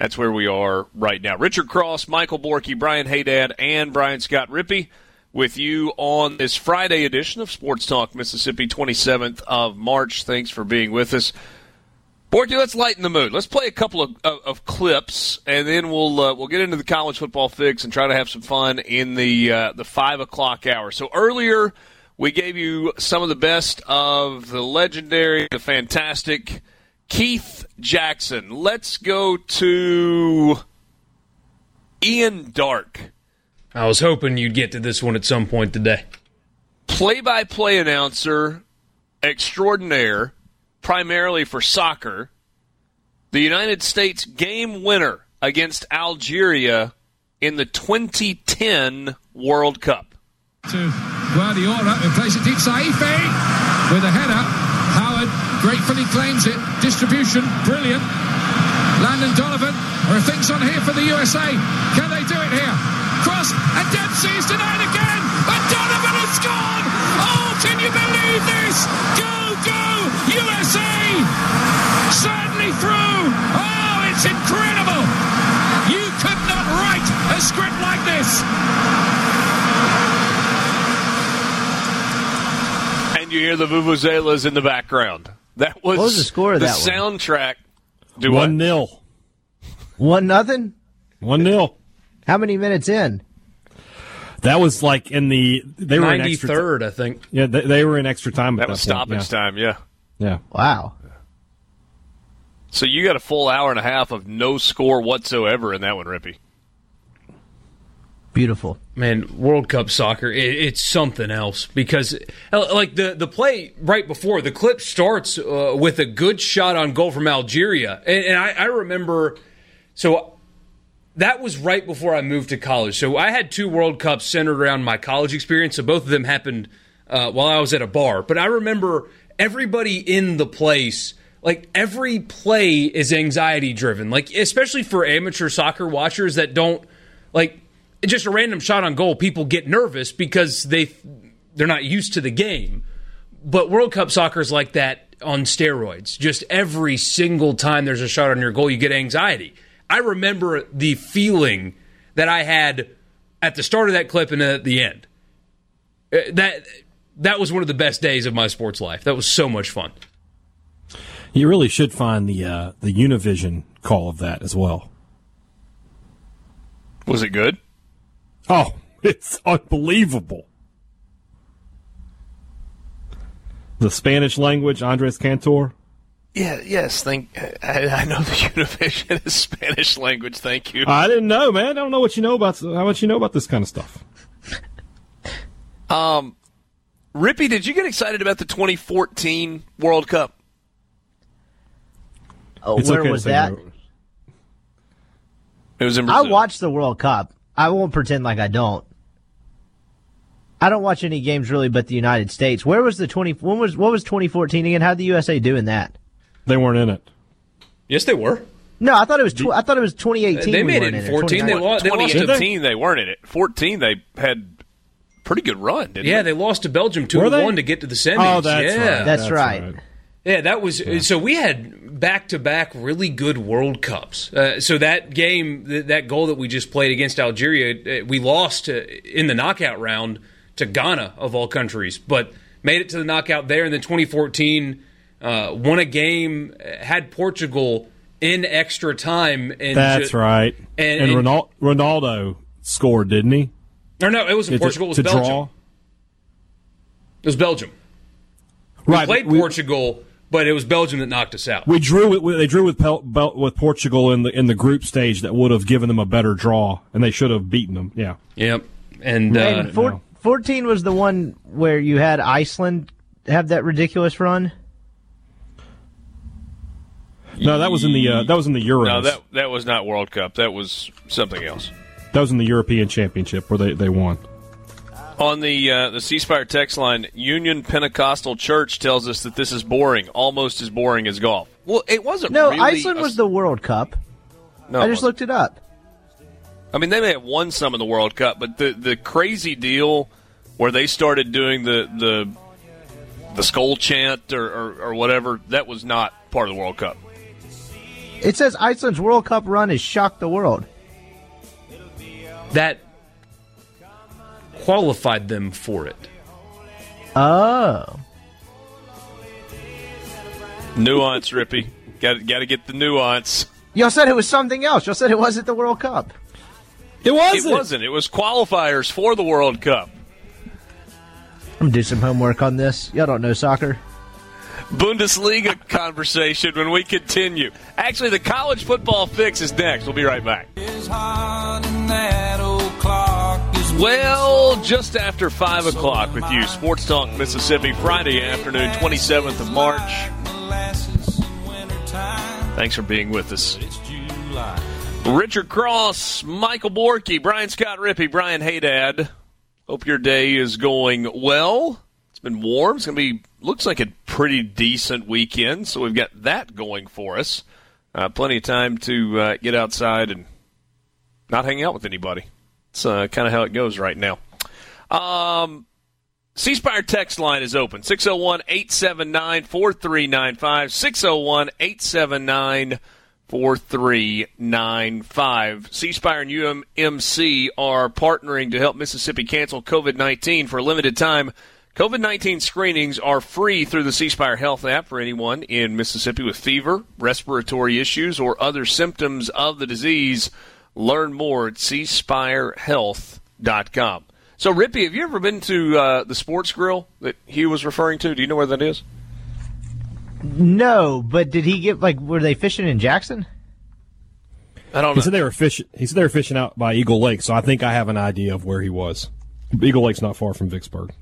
Speaker 2: That's where we are right now. Richard Cross, Michael Borky, Brian Haydad, and Brian Scott Rippey with you on this Friday edition of Sports Talk Mississippi, 27th of March. Thanks for being with us. Borky, let's lighten the mood. Let's play a couple of, of, of clips, and then we'll uh, we'll get into the college football fix and try to have some fun in the uh, the five o'clock hour. So earlier, we gave you some of the best of the legendary, the fantastic Keith Jackson. Let's go to Ian Darke.
Speaker 3: I was hoping you'd get to this one at some point today.
Speaker 2: Play by play announcer extraordinaire, primarily for soccer. The United States game winner against Algeria in the 2010 World Cup.
Speaker 10: To Guedioura, who plays it deep. Saifi with a header. Gratefully claims it. Distribution, brilliant. Landon Donovan, there are things on here for the USA. Can they do it here? Cross, and Dempsey is denied again, and Donovan has scored! Oh, can you believe this? Go, go, USA! Certainly through! Oh, it's incredible! You could not write a script like this!
Speaker 2: And you hear the vuvuzelas in the background. That was,
Speaker 4: what was the score of
Speaker 2: the
Speaker 4: that
Speaker 2: soundtrack.
Speaker 5: Do one nil.
Speaker 4: One nothing.
Speaker 5: One nil.
Speaker 4: How many minutes in?
Speaker 5: That was like in the they were
Speaker 3: ninety third, I think.
Speaker 5: Yeah, they, they, were in extra time.
Speaker 2: That,
Speaker 5: that
Speaker 2: was
Speaker 5: point.
Speaker 2: stoppage
Speaker 5: yeah.
Speaker 2: time. Yeah.
Speaker 5: Yeah.
Speaker 4: Wow.
Speaker 2: So you got a full hour and a half of no score whatsoever in that one, Rippy.
Speaker 4: Beautiful.
Speaker 3: Man, World Cup soccer, it, it's something else because, uh, like the the play right before the clip starts uh, with a good shot on goal from Algeria, and, and I, I remember, so that was right before I moved to college. So I had two World Cups centered around my college experience. So both of them happened uh, while I was at a bar. But I remember everybody in the place like every play is anxiety driven like especially for amateur soccer watchers that don't like just a random shot on goal people get nervous because they they're not used to the game. But world cup soccer is like that on steroids. Just every single time there's a shot on your goal you get anxiety. I remember the feeling that i had at the start of that clip and at the end. Uh, that that was one of the best days of my sports life. That was so much fun.
Speaker 5: You really should find the uh, the Univision call of that as well.
Speaker 2: Was it good?
Speaker 5: Oh, (laughs) it's unbelievable. The Spanish language, Andres Cantor.
Speaker 2: Yeah, yes. Thank. I, I know the (laughs) Univision is Spanish language. Thank you.
Speaker 5: I didn't know, man. I don't know what you know about how much you know about this kind of stuff.
Speaker 2: Um, Rippy, did you get excited about the 2014 World Cup?
Speaker 4: Oh,
Speaker 5: It's
Speaker 4: where
Speaker 5: okay
Speaker 4: was that?
Speaker 2: It was in
Speaker 4: I watched the World Cup. I won't pretend like I don't. I don't watch any games really, but the United States. Where was the twenty? When was what was 2014 again? How did the USA do in that?
Speaker 5: They weren't in it.
Speaker 3: yes they were
Speaker 4: No, I thought it was. Tw- I thought it was 2018.
Speaker 3: They
Speaker 4: we
Speaker 3: made
Speaker 4: weren't
Speaker 3: it in
Speaker 4: in
Speaker 3: 14. They
Speaker 4: 2019.
Speaker 3: lost- they lost to-
Speaker 2: 2015, they weren't in it. 14, they had pretty good run, didn't
Speaker 3: yeah
Speaker 2: they?
Speaker 3: they lost to belgium 2
Speaker 5: Were
Speaker 3: to 1 to get to the semis
Speaker 5: Oh, that's
Speaker 3: yeah
Speaker 5: right.
Speaker 4: That's right.
Speaker 3: Yeah, that was so. We had back to back really good World Cups. Uh, so that game, th- that goal that we just played against Algeria, uh, we lost uh, in the knockout round to Ghana of all countries, but made it to the knockout there. And then 2014 uh, won a game, uh, had Portugal in extra time. And
Speaker 5: That's
Speaker 3: ju-
Speaker 5: right.
Speaker 3: and-
Speaker 5: And,
Speaker 3: and-
Speaker 5: Ronal- Ronaldo scored, didn't he?
Speaker 3: Or no, it wasn't
Speaker 5: To-
Speaker 3: Portugal. It was Belgium.
Speaker 5: draw.
Speaker 3: It was Belgium. We
Speaker 5: Right.
Speaker 3: played
Speaker 5: we,
Speaker 3: Portugal, but it was Belgium that knocked us out.
Speaker 5: we drew it. They drew with Pel- Bel- with Portugal in the in the group stage that would have given them a better draw, and they should have beaten them. Yeah.
Speaker 3: Yep. And uh,
Speaker 4: And four, 14 was the one where you had Iceland have that ridiculous run.
Speaker 5: No, that was in the uh, that was in the Euros.
Speaker 2: No, that that was not World Cup. That was something else.
Speaker 5: that was in the European Championship where they, they won.
Speaker 2: On the uh, the C Spire text line, Union Pentecostal Church tells us that this is boring, almost as boring as golf. Well, it wasn't.
Speaker 4: No,
Speaker 2: really
Speaker 4: Iceland
Speaker 2: a-
Speaker 4: was the World Cup.
Speaker 2: No,
Speaker 4: I just looked it up.
Speaker 2: I mean, they may have won some in the World Cup, but the the crazy deal where they started doing the the the skull chant or, or, or whatever that was not part of the World Cup.
Speaker 4: It says Iceland's World Cup run has shocked the world.
Speaker 3: that qualified them for it.
Speaker 4: Oh.
Speaker 2: Nuance, Rippy. Got got to get the nuance.
Speaker 4: Y'all said it was something else. Y'all said it wasn't the World Cup.
Speaker 5: It wasn't.
Speaker 2: It wasn't. It was qualifiers for the World Cup.
Speaker 4: I'm gonna do some homework on this. Y'all don't know soccer.
Speaker 2: Bundesliga (laughs) conversation when we continue. Actually, the college football fix is next. We'll be right back. Well, just after 5 o'clock with you, Sports Talk Mississippi, Friday afternoon, 27th of March. Thanks for being with us. Richard Cross, Michael Borky, Brian Scott Rippey, Brian Haydad. Hope your day is going well. It's been warm. It's going to be, looks like a pretty decent weekend, so we've got that going for us. Uh, plenty of time to uh, get outside and not hang out with anybody. It's uh, kind of how it goes right now. Um, C Spire text line is open 601 879 4395. 601 879 4395. C Spire and UMMC are partnering to help Mississippi cancel COVID 19 for a limited time. COVID 19 screenings are free through the C Spire Health app for anyone in Mississippi with fever, respiratory issues, or other symptoms of the disease. Learn more at cspirehealth.com. So, Rippy, have you ever been to uh, the sports grill that Hu was referring to? Do you know where that is?
Speaker 4: No, but did he get like? Were they fishing in Jackson?
Speaker 2: I don't know.
Speaker 5: He said they were fishing. He said they were fishing out by Eagle Lake, so I think I have an idea of where he was. Eagle Lake's not far from Vicksburg.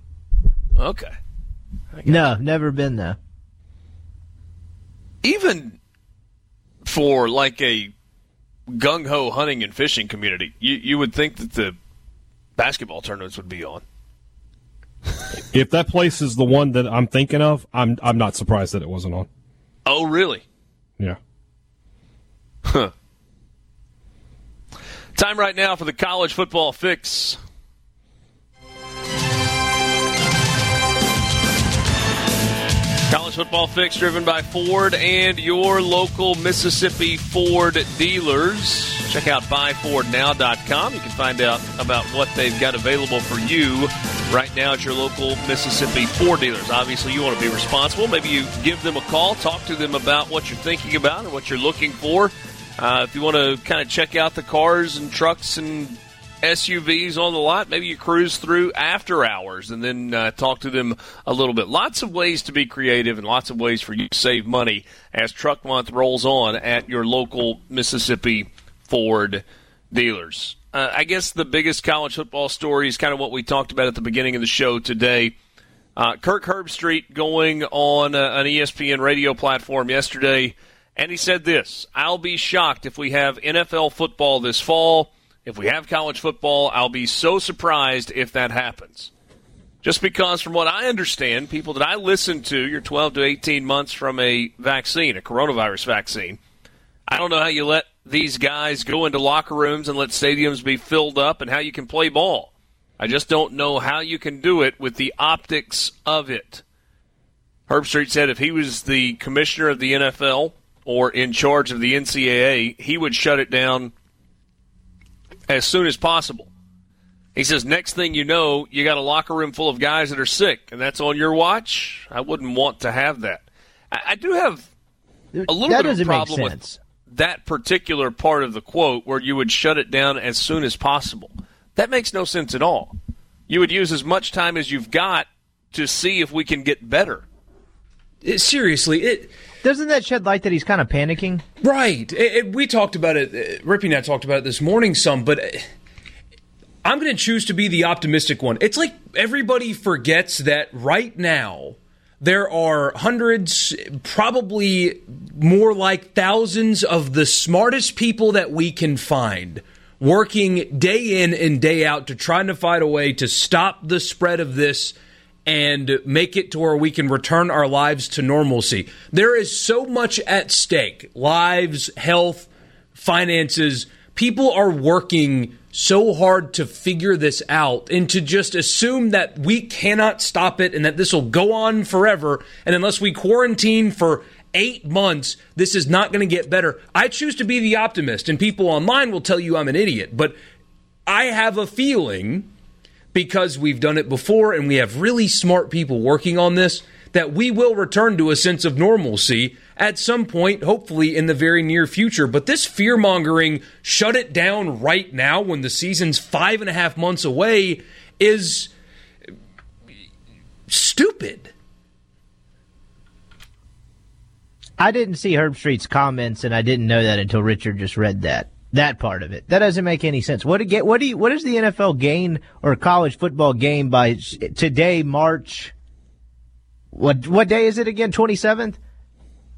Speaker 2: Okay.
Speaker 4: No, never been there.
Speaker 2: Even for like a gung ho hunting and fishing community, you you would think that the basketball tournaments would be on.
Speaker 5: If that place is the one that I'm thinking of, I'm I'm not surprised that it wasn't on.
Speaker 2: Oh, really?
Speaker 5: Yeah.
Speaker 2: Huh. Time right now for the college football fix. College football fix driven by Ford and your local Mississippi Ford dealers. Check out buyfordnow.com. You can find out about what they've got available for you right now at your local Mississippi Ford dealers. Obviously, you want to be responsible. Maybe you give them a call, talk to them about what you're thinking about and what you're looking for. Uh, if you want to kind of check out the cars and trucks and SUVs on the lot, maybe you cruise through after hours and then uh, talk to them a little bit. Lots of ways to be creative and lots of ways for you to save money as Truck Month rolls on at your local Mississippi Ford dealers. Uh, I guess the biggest college football story is kind of what we talked about at the beginning of the show today. Uh, Kirk Herbstreit going on uh, an ESPN radio platform yesterday, and he said this I'll be shocked if we have NFL football this fall. If we have college football, I'll be so surprised if that happens. Just because, from what I understand, people that I listen to, you're 12 to 18 months from a vaccine, a coronavirus vaccine. I don't know how you let these guys go into locker rooms and let stadiums be filled up and how you can play ball. I just don't know how you can do it with the optics of it. Herbstreit said if he was the commissioner of the NFL or in charge of the NCAA, he would shut it down as soon as possible. He says, next thing you know, you got a locker room full of guys that are sick, and that's on your watch. I wouldn't want to have that. I, I do have a little
Speaker 4: That
Speaker 2: bit of a problem with that particular part of the quote where you would shut it down as soon as possible. That makes no sense at all. You would use as much time as you've got to see if we can get better.
Speaker 3: It- seriously, it
Speaker 4: Doesn't that shed light that he's kind of panicking?
Speaker 3: Right. It- it- we talked about it. Rippy and I talked about it this morning some, but I'm going to choose to be the optimistic one. It's like everybody forgets that right now there are hundreds, probably more like thousands of the smartest people that we can find working day in and day out to try to find a way to stop the spread of this and make it to where we can return our lives to normalcy. There is so much at stake lives, health, finances. People are working so hard to figure this out and to just assume that we cannot stop it and that this will go on forever. And unless we quarantine for eight months, this is not going to get better. I choose to be the optimist, and people online will tell you I'm an idiot. But I have a feeling because we've done it before and we have really smart people working on this that we will return to a sense of normalcy at some point, hopefully in the very near future. But this fear mongering, shut it down right now when the season's five and a half months away, is stupid.
Speaker 4: I didn't see Herbstreit's comments, and I didn't know that until Richard just read that. That part of it. That doesn't make any sense. What do get? What do you? What does the NFL gain or college football gain by today, March? What what day is it again? Twenty seventh.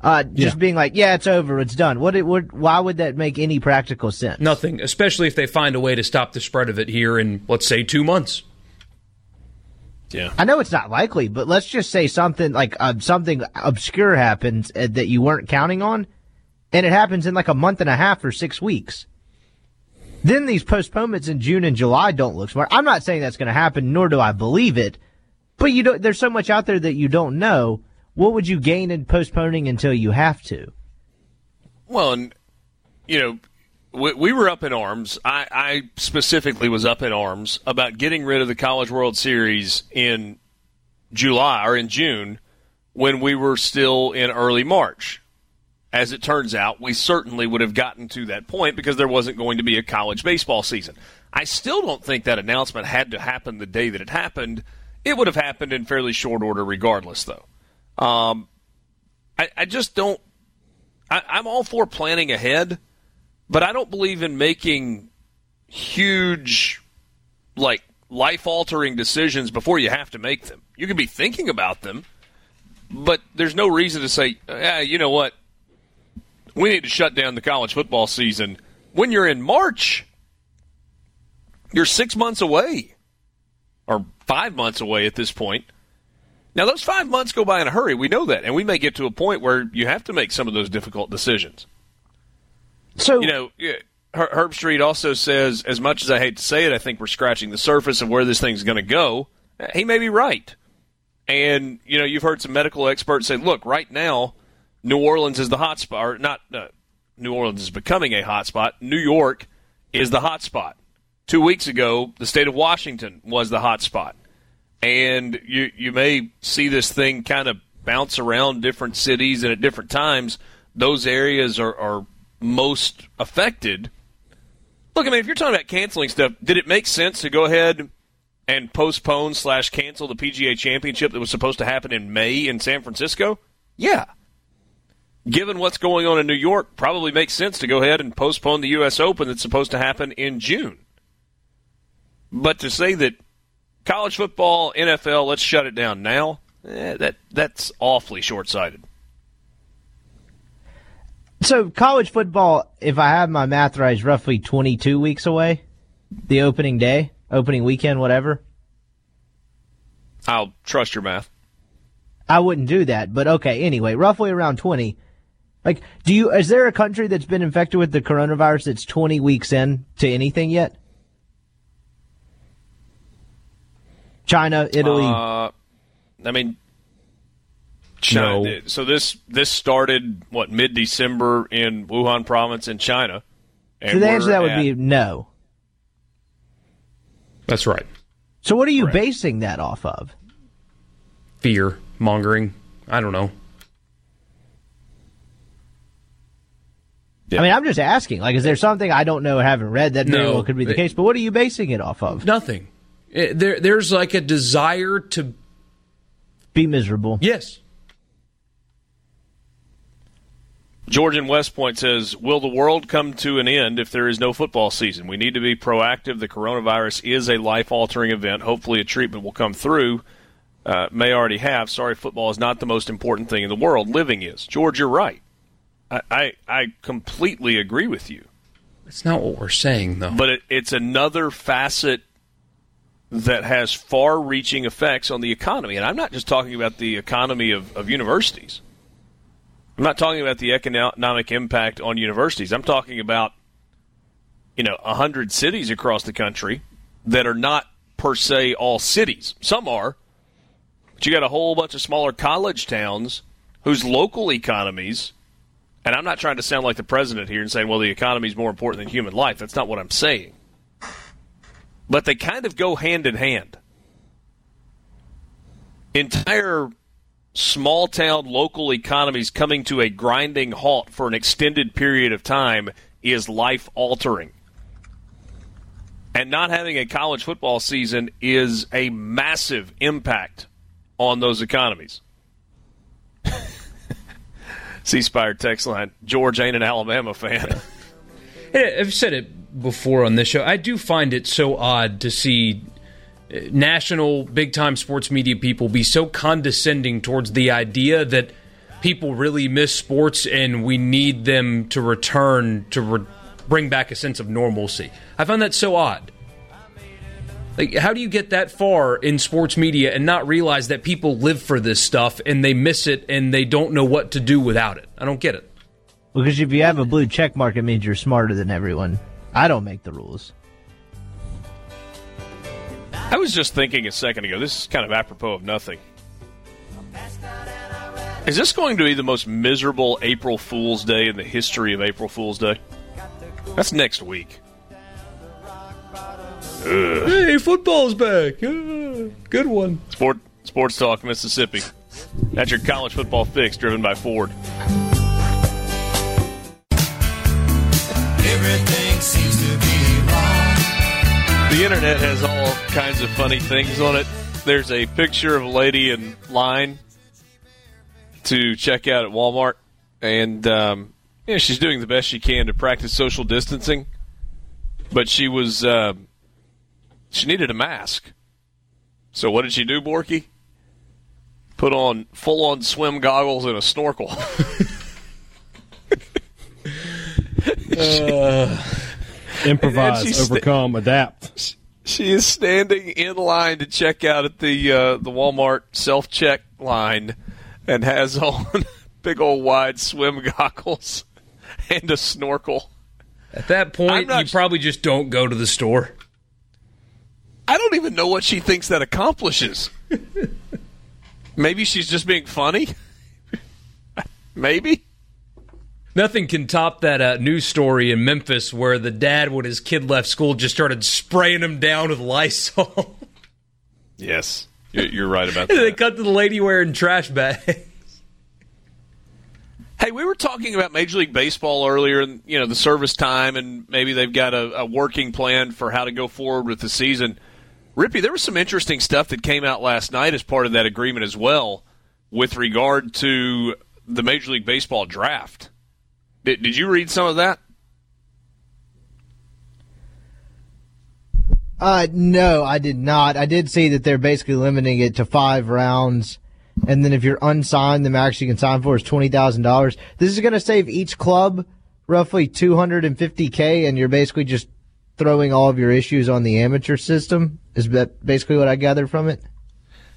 Speaker 4: Uh, just
Speaker 5: Yeah.
Speaker 4: being like, yeah, it's over, it's done. What it would? Why would that make any practical sense?
Speaker 3: Nothing, especially if they find a way to stop the spread of it here in, let's say, two months.
Speaker 2: Yeah.
Speaker 4: I know it's not likely, but let's just say something like uh, something obscure happens uh, that you weren't counting on, and it happens in like a month and a half or six weeks. Then these postponements in June and July don't look smart. I'm not saying that's going to happen, nor do I believe it, but you don't. There's so much out there that you don't know. What would you gain in postponing until you have to?
Speaker 2: Well, and you know, we, we were up in arms. I, I specifically was up in arms about getting rid of the College World Series in July or in June when we were still in early March. As it turns out, we certainly would have gotten to that point because there wasn't going to be a college baseball season. I still don't think that announcement had to happen the day that it happened. It would have happened in fairly short order, regardless, though. Um, I, I just don't. I, I'm all for planning ahead, But I don't believe in making huge, like, life altering decisions before you have to make them. You can be thinking about them, but there's no reason to say, ah, you know what? We need to shut down the college football season. When you're in March, you're six months away, or five months away at this point. Now, those five months go by in a hurry. We know that. And we may get to a point where you have to make some of those difficult decisions.
Speaker 4: So,
Speaker 2: you know, Herbstreit also says, as much as I hate to say it, I think we're scratching the surface of where this thing's going to go. He may be right. And, you know, you've heard some medical experts say, look, right now, New Orleans is the hot spot, or not, uh, New Orleans is becoming a hot spot. New York is the hot spot. Two weeks ago, the state of Washington was the hot spot. And you, you may see this thing kind of bounce around different cities and at different times. Those areas are, are most affected. Look, I mean, if you're talking about canceling stuff, did it make sense to go ahead and postpone slash cancel the PGA Championship that was supposed to happen in May in San Francisco? Yeah. Given what's going on in New York, probably makes sense to go ahead and postpone the U.S. Open that's supposed to happen in June. But to say that college football, NFL, let's shut it down now, eh, that that's awfully short sighted.
Speaker 4: So college football, if I have my math right, is roughly 22 weeks away. The opening day, opening weekend, whatever.
Speaker 2: I'll trust your math.
Speaker 4: I wouldn't do that, but okay. Anyway, roughly around 20. Like, do you? Is there a country that's been infected with the coronavirus that's 20 weeks in to anything yet? China, Italy.
Speaker 2: Uh, I mean, China. No. So this this started what mid December in Wuhan province in China.
Speaker 4: so the answer to that would be no.
Speaker 3: That's right.
Speaker 4: So what are you right. basing that off of?
Speaker 3: Fear mongering. I don't know.
Speaker 4: Yeah. I mean, I'm just asking. Like, is there something I don't know or haven't read that no, well could be the it, case? But what are you basing it off of?
Speaker 3: Nothing. It, there, there's like a desire to
Speaker 4: be miserable.
Speaker 3: Yes.
Speaker 2: George in West Point says, Will the world come to an end if there is no football season? We need to be proactive. The coronavirus is a life altering event. Hopefully, a treatment will come through. Uh, may already have. Sorry, football is not the most important thing in the world. Living is. George, you're right. I, I, I completely agree with you.
Speaker 3: It's not what we're saying, though.
Speaker 2: But it, it's another facet that has far reaching effects on the economy. And I'm not just talking about the economy of, of universities. I'm not talking about the economic impact on universities. I'm talking about, you know, 100 cities across the country that are not per se all cities. Some are. But you got a whole bunch of smaller college towns whose local economies, and I'm not trying to sound like the president here and saying, well, the economy is more important than human life. That's not what I'm saying. But they kind of go hand in hand. Entire small town local economies coming to a grinding halt for an extended period of time is life altering. And not having a college football season is a massive impact on those economies. C Spire text line George ain't an Alabama fan. (laughs)
Speaker 3: I've said it before on this show. I do find it so odd to see uh, national big time sports media people be so condescending towards the idea that people really miss sports and we need them to return to re- bring back a sense of normalcy. I find that so odd. Like, how do you get that far in sports media and not realize that people live for this stuff and they miss it and they don't know what to do without it? I don't get it.
Speaker 4: Because if you have a blue check mark, it means you're smarter than everyone. I don't make the rules.
Speaker 2: I was just thinking a second ago, this is kind of apropos of nothing. Is this going to be the most miserable April Fool's Day in the history of April Fool's Day? That's next week.
Speaker 3: Ugh. Hey, football's back. good one.
Speaker 2: Sport, Sports Talk, Mississippi. That's your college football fix driven by Ford. Everything seems to be wrong. The internet has all kinds of funny things on it. There's a picture of a lady in line to check out at Walmart, and um, Yeah, she's doing the best she can to practice social distancing, but she was uh, she needed a mask. So what did she do, Borky? Put on full on swim goggles and a snorkel. (laughs)
Speaker 5: uh, Improvise,
Speaker 2: sta-
Speaker 5: overcome, adapt.
Speaker 2: She is standing in line to check out at the uh, the Walmart self check line, and has (laughs) on big old wide swim goggles (laughs) and a snorkel.
Speaker 3: At that point, you probably just don't go to the store.
Speaker 2: I don't even know what she thinks that accomplishes. Maybe she's just being funny. Maybe.
Speaker 3: Nothing can top that uh, news story in Memphis where the dad, when his kid left school, just started spraying him down with Lysol.
Speaker 2: yes, you're, you're right about (laughs) that.
Speaker 3: they cut to the lady wearing trash bags.
Speaker 2: Hey, we were talking about Major League Baseball earlier, and you know the service time, and maybe they've got a, a working plan for how to go forward with the season. Rippy, there was some interesting stuff that came out last night as part of that agreement as well, with regard to the Major League Baseball draft. Did, did you read some of that?
Speaker 4: Uh, no, I did not. I did see that they're basically limiting it to five rounds. And then if you're unsigned, the max you can sign for is $20,000. This is going to save each club roughly 250K, and you're basically just throwing all of your issues on the amateur system. Is that basically what I gathered from it?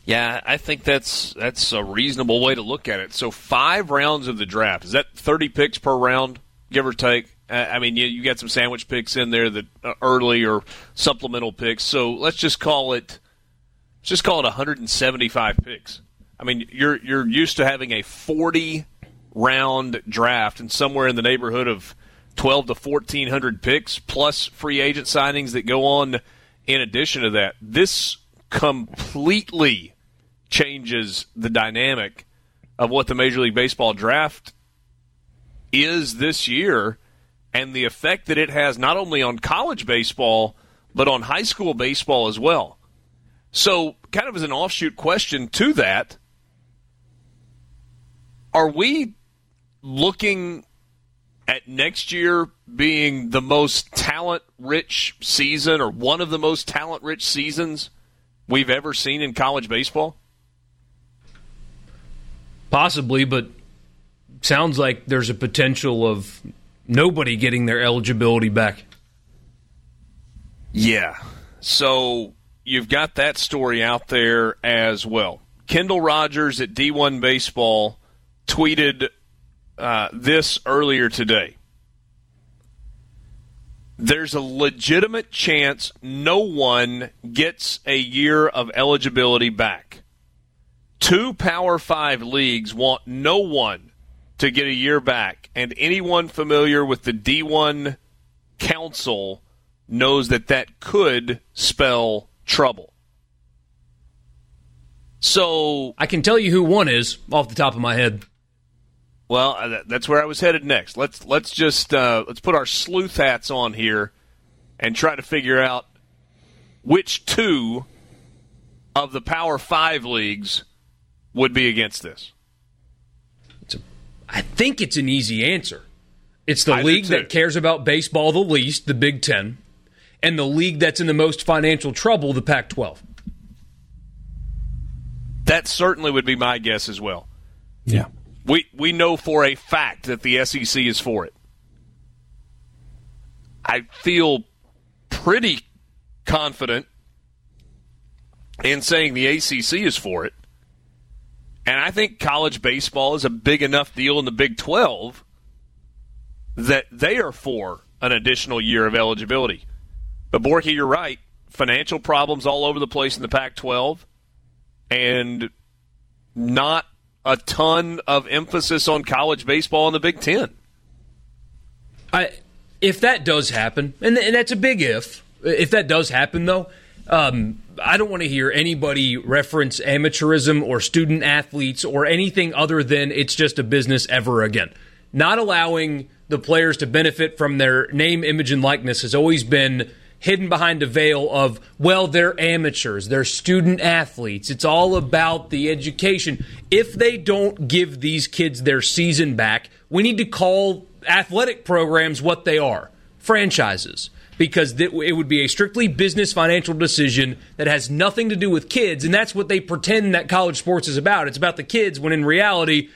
Speaker 2: Yeah, I think that's that's a reasonable way to look at it. So five rounds of the draft is that thirty picks per round, give or take. I mean, you, you got some sandwich picks in there that uh, early or supplemental picks. So let's just call it, just call it 175 picks. I mean, you're you're used to having a 40 round draft and somewhere in the neighborhood of 12 to 1400 picks plus free agent signings that go on in addition to that. This completely changes the dynamic of what the Major League Baseball draft is this year and the effect that it has not only on college baseball but on high school baseball as well. So, kind of as an offshoot question to that, are we looking at next year being the most talent rich season or one of the most talent rich seasons we've ever seen in college baseball?
Speaker 3: Possibly, but sounds like there's a potential of nobody getting their eligibility back.
Speaker 2: Yeah. So you've got that story out there as well. Kendall Rogers at D1 Baseball tweeted uh, this earlier today. There's a legitimate chance no one gets a year of eligibility back. Two Power Five leagues want no one to get a year back, and anyone familiar with the D1 Council knows that that could spell trouble. So
Speaker 3: I can tell you who one is off the top of my head.
Speaker 2: Well, uh, that's where I was headed next. Let's let's just uh, let's put our sleuth hats on here and try to figure out which two of the Power Five leagues would be against this.
Speaker 3: It's a, I think it's an easy answer. It's the
Speaker 2: I
Speaker 3: league that cares about baseball the least, the Big Ten, and the league that's in the most financial trouble, the Pac 12.
Speaker 2: That certainly would be my guess as well.
Speaker 5: Yeah.
Speaker 2: We we know for a fact that the SEC is for it. I feel pretty confident in saying the ACC is for it. And I think college baseball is a big enough deal in the Big 12 that they are for an additional year of eligibility. But Borky, you're right. Financial problems all over the place in the Pac 12 and not a ton of emphasis on college baseball in the Big Ten.
Speaker 3: I, if that does happen, and, and that's a big if, if that does happen, though, um, I don't want to hear anybody reference amateurism or student athletes or anything other than it's just a business ever again. Not allowing the players to benefit from their name, image, and likeness has always been hidden behind a veil of, well, they're amateurs, they're student athletes. It's all about the education. If they don't give these kids their season back, we need to call athletic programs what they are franchises because it would be a strictly business financial decision that has nothing to do with kids. And that's what they pretend that college sports is about. It's about the kids, when in reality,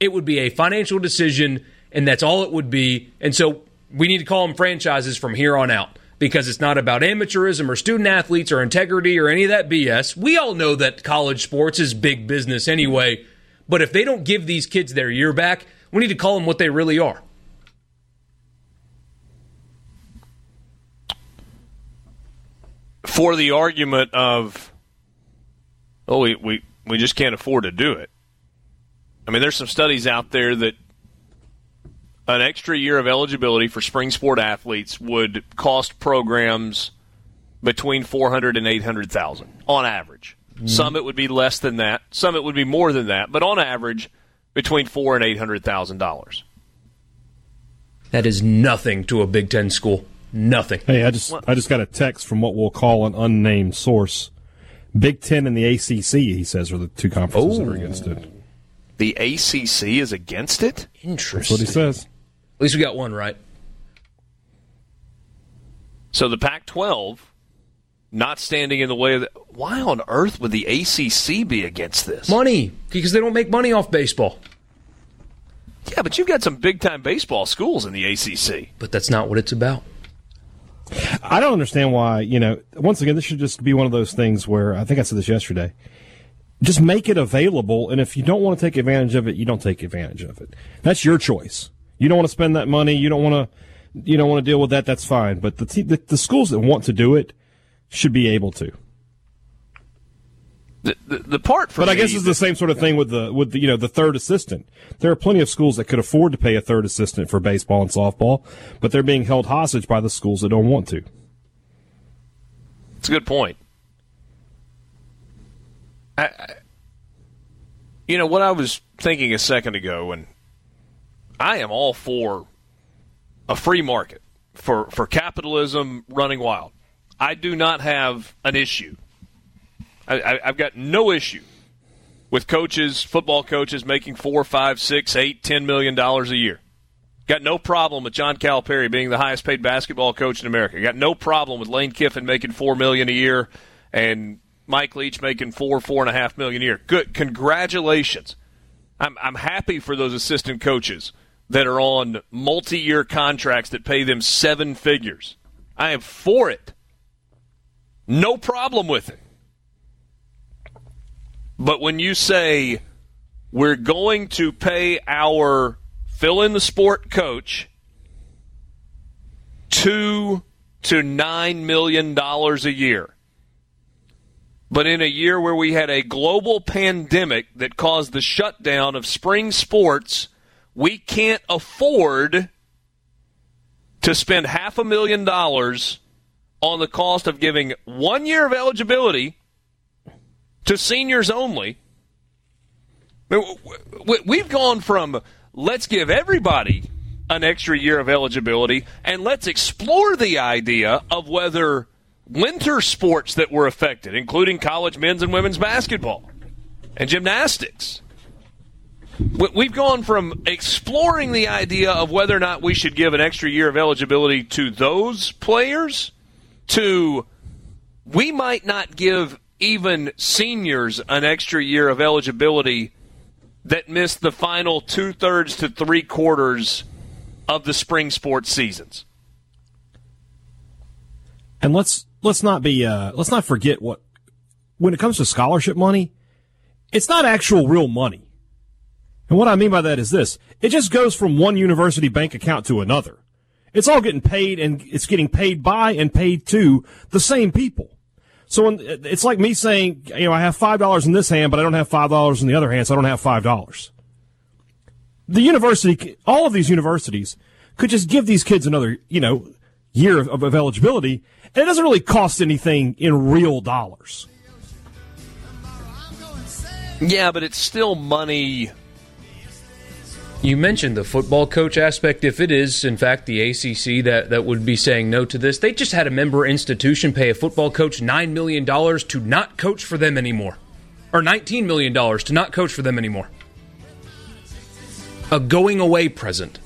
Speaker 3: it would be a financial decision, and that's all it would be. And so we need to call them franchises from here on out because it's not about amateurism or student athletes or integrity or any of that BS. We all know that college sports is big business anyway. But if they don't give these kids their year back, we need to call them what they really are.
Speaker 2: For the argument of, oh, we, we, we just can't afford to do it. I mean, there's some studies out there that an extra year of eligibility for spring sport athletes would cost programs between 400 and 800,000 on average. Mm-hmm. Some it would be less than that, some it would be more than that, but on average between 4 and 800,000 dollars.
Speaker 3: That is nothing to a Big 10 school. Nothing.
Speaker 5: Hey, I just I just got a text from what we'll call an unnamed source. Big Ten and the ACC, he says, are the two conferences that are against it.
Speaker 2: The ACC is against it.
Speaker 3: Interesting.
Speaker 5: That's what he says.
Speaker 3: At least we got one right.
Speaker 2: So the Pac-12 not standing in the way of the, why on earth would the ACC be against this?
Speaker 3: Money because they don't make money off baseball.
Speaker 2: Yeah, but you've got some big time baseball schools in the ACC.
Speaker 3: But that's not what it's about.
Speaker 5: I don't understand why, you know, once again, this should just be one of those things where I think I said this yesterday. Just make it available, and if you don't want to take advantage of it, you don't take advantage of it. That's your choice. You don't want to spend that money. You don't want to, you don't want to deal with that. That's fine. But the, the, the schools that want to do it should be able to.
Speaker 2: The, the, the part for
Speaker 5: but I guess it's the same sort of thing with the with the you know the third assistant. There are plenty of schools that could afford to pay a third assistant for baseball and softball, but they're being held hostage by the schools that don't want to.
Speaker 2: It's a good point. I, I, you know what I was thinking a second ago, and I am all for a free market for for capitalism running wild. I do not have an issue I, have got no issue with coaches, football coaches, making four, five, six, eight, ten million dollars a year. Got no problem with John Calipari being the highest paid basketball coach in America. Got no problem with Lane Kiffin making four million a year and Mike Leach making four, four and a half million a year. Good, congratulations. I'm I'm happy for those assistant coaches that are on multi-year contracts that pay them seven figures. I am for it. No problem with it. But when you say we're going to pay our fill in the sport coach two to nine million dollars a year. But in a year where we had a global pandemic that caused the shutdown of spring sports, we can't afford to spend half a million dollars on the cost of giving one year of eligibility to seniors only. We've gone from let's give everybody an extra year of eligibility and let's explore the idea of whether winter sports that were affected, including college men's and women's basketball and gymnastics. We've gone from exploring the idea of whether or not we should give an extra year of eligibility to those players to we might not give even seniors an extra year of eligibility that missed the final two thirds to three quarters of the spring sports seasons.
Speaker 5: And let's let's not be uh, let's not forget what when it comes to scholarship money, it's not actual real money. And what I mean by that is this: it just goes from one university bank account to another. It's all getting paid, and it's getting paid by and paid to the same people. So it's like me saying, you know, I have five dollars in this hand, but I don't have five dollars in the other hand, so I don't have five dollars. The university, all of these universities, could just give these kids another, you know, year of, of eligibility, and it doesn't really cost anything in real dollars.
Speaker 2: Yeah, but it's still money
Speaker 3: you mentioned the football coach aspect. If it is, in fact, the ACC that, that would be saying no to this, they just had a member institution pay a football coach $9 million to not coach for them anymore. Or $19 million to not coach for them anymore. A going away present.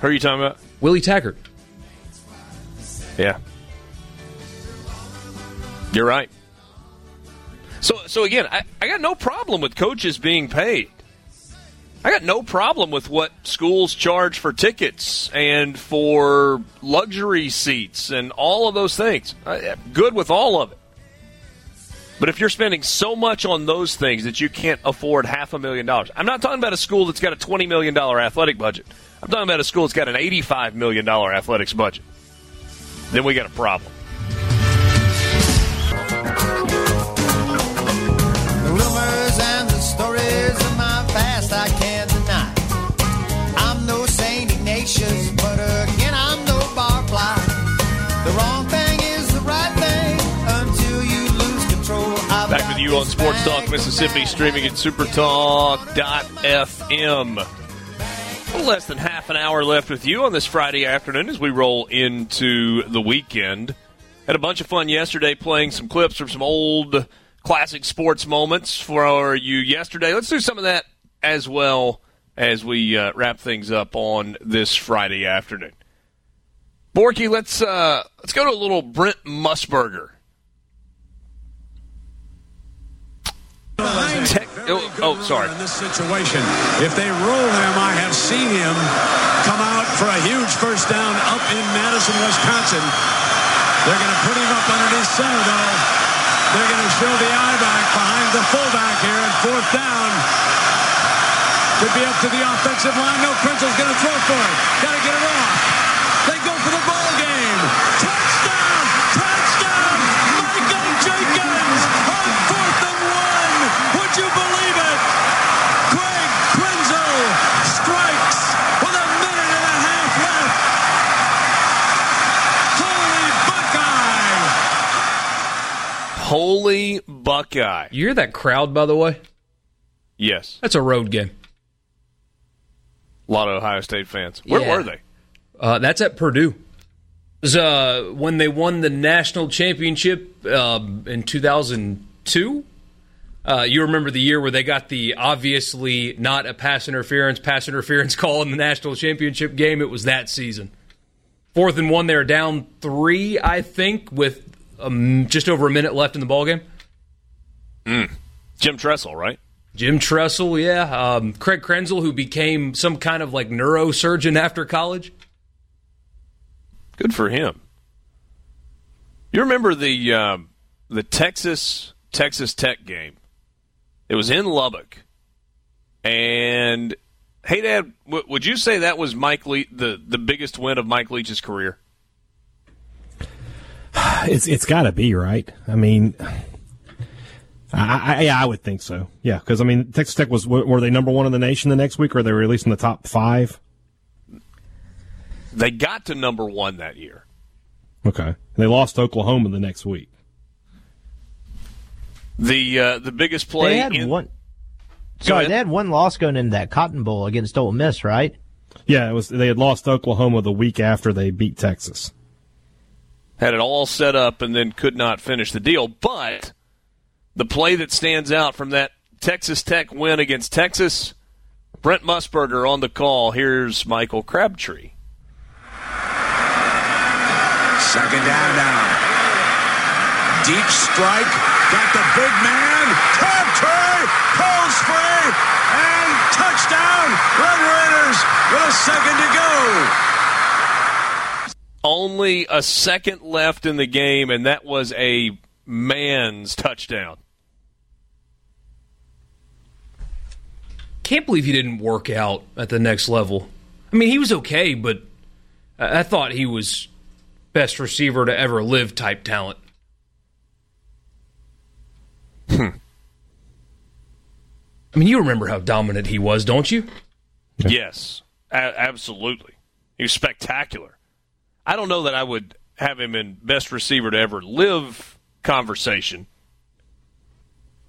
Speaker 2: Who are you talking about?
Speaker 3: Willie Taggart.
Speaker 2: Yeah. You're right. So, so again, I, I got no problem with coaches being paid. I got no problem with what schools charge for tickets and for luxury seats and all of those things. I, good with all of it. But if you're spending so much on those things that you can't afford half a million dollars, I'm not talking about a school that's got a $20 million athletic budget. I'm talking about a school that's got an $85 million athletics budget. Then we got a problem.
Speaker 7: Rumors and the stories of my past I can't
Speaker 2: on Sports Talk Mississippi, streaming at supertalk.fm. Less than half an hour left with you on this Friday afternoon as we roll into the weekend. Had a bunch of fun yesterday playing some clips from some old classic sports moments for you yesterday. Let's do some of that as well as we uh, wrap things up on this Friday afternoon. Borky, let's uh, let's go to a little Brent Musburger. Tech, oh, oh, sorry.
Speaker 11: In this situation, if they roll him, I have seen him come out for a huge first down up in Madison, Wisconsin. They're going to put him up underneath center, though. They're going to show the eye back behind the fullback here and fourth down. Could be up to the offensive line. No, Krenzel's going to throw for it. Got to get it off. Holy Buckeye!
Speaker 3: You hear that crowd, by the way?
Speaker 2: Yes.
Speaker 3: That's a road game.
Speaker 2: A lot of Ohio State fans. Where
Speaker 3: Yeah.
Speaker 2: were they?
Speaker 3: Uh, that's at Purdue. Was, uh, when they won the national championship um, in 2002. Uh, you remember the year where they got the obviously not a pass interference, pass interference (laughs) call in the national championship game? It was that season. Fourth and one, they were down three, I think, with um, just over a minute left in the ballgame.
Speaker 2: Jim Tressel, right?
Speaker 3: Jim Tressel, yeah. Um, Craig Krenzel, who became some kind of like neurosurgeon after college.
Speaker 2: Good for him. You remember the um, the Texas Texas Tech game? It was in Lubbock, and hey, Dad, w- would you say that was Mike Le- the the biggest win of Mike Leach's career? (sighs)
Speaker 5: It's it's got to be right. I mean, I, I yeah, I would think so. Yeah, because I mean, Texas Tech was were they number one in the nation the next week, or they were at least in the top five?
Speaker 2: They got to number one that year.
Speaker 5: Okay, and they lost to Oklahoma the next week.
Speaker 2: The uh, the biggest play
Speaker 4: They had
Speaker 2: in
Speaker 4: one. Sorry, they had one loss going into that Cotton Bowl against Ole Miss, right?
Speaker 5: Yeah, it was. They had lost to Oklahoma the week after they beat Texas.
Speaker 2: Had it all set up and then could not finish the deal. But the play that stands out from that Texas Tech win against Texas, Brent Musburger on the call. Here's Michael Crabtree.
Speaker 11: Second down now. Deep strike. Got the big man. Crabtree. Cold spray. And touchdown. Red Raiders with a second to go.
Speaker 2: Only a second left in the game, and that was a man's touchdown.
Speaker 3: Can't believe he didn't work out at the next level. I mean, he was okay, but I thought he was best receiver to ever live type talent. Hmm. I mean, you remember how dominant he was, don't you?
Speaker 2: Yes, a- absolutely. He was spectacular. I don't know that I would have him in best receiver to ever live conversation,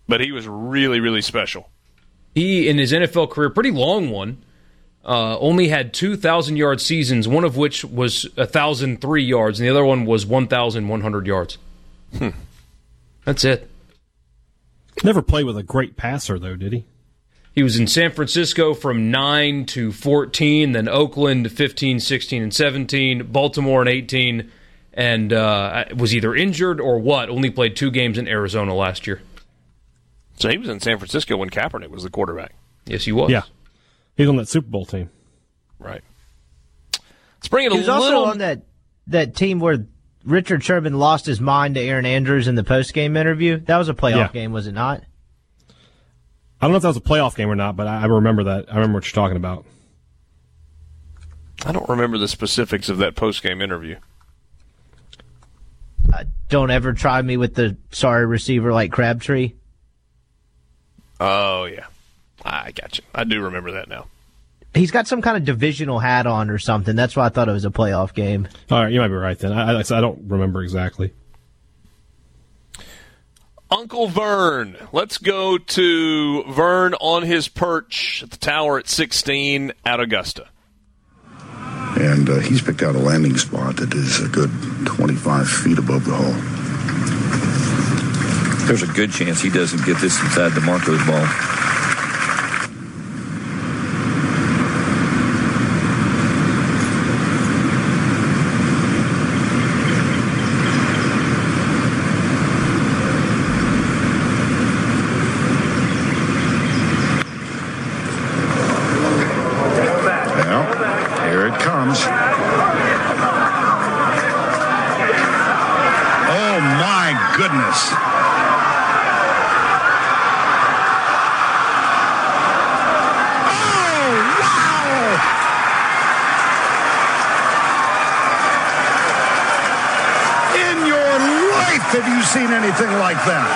Speaker 2: but he was really, really special.
Speaker 3: He, in his NFL career, pretty long one, uh, only had 2,000 yard seasons, one of which was 1,003 yards, and the other one was 1,100 yards.
Speaker 2: Hmm.
Speaker 3: That's it.
Speaker 5: Never played with a great passer though, did he?
Speaker 3: He was in San Francisco from 9 to 14, then Oakland 15, 16, and 17, Baltimore in 18, and uh, was either injured or what. Only played two games in Arizona last year.
Speaker 2: So he was in San Francisco when Kaepernick was the quarterback.
Speaker 3: Yes, he was.
Speaker 5: Yeah, he's on that Super Bowl team.
Speaker 2: Right. Let's bring it
Speaker 4: He
Speaker 2: a
Speaker 4: was also on that that team where Richard Sherman lost his mind to Erin Andrews in the post game interview. That was a playoff
Speaker 5: Yeah.
Speaker 4: game, was it not?
Speaker 5: I don't know if that was a playoff game or not, but I, I remember that. I remember what you're talking about.
Speaker 2: I don't remember the specifics of that post game interview.
Speaker 4: Uh, don't ever try me with the sorry receiver like Crabtree.
Speaker 2: Oh yeah, I got you. I do remember that now.
Speaker 4: He's got some kind of divisional hat on or something. That's why I thought it was a playoff game.
Speaker 5: All right, you might be right then. I, I, I don't remember exactly.
Speaker 2: Uncle Vern. Let's go to Vern on his perch at the tower at 16 at Augusta.
Speaker 12: and uh, he's picked out a landing spot that is a good 25 feet above the hole.
Speaker 13: There's a good chance he doesn't get this inside DiMarco's ball.
Speaker 12: Well, here it comes. Oh my goodness. In your life have you seen anything like that?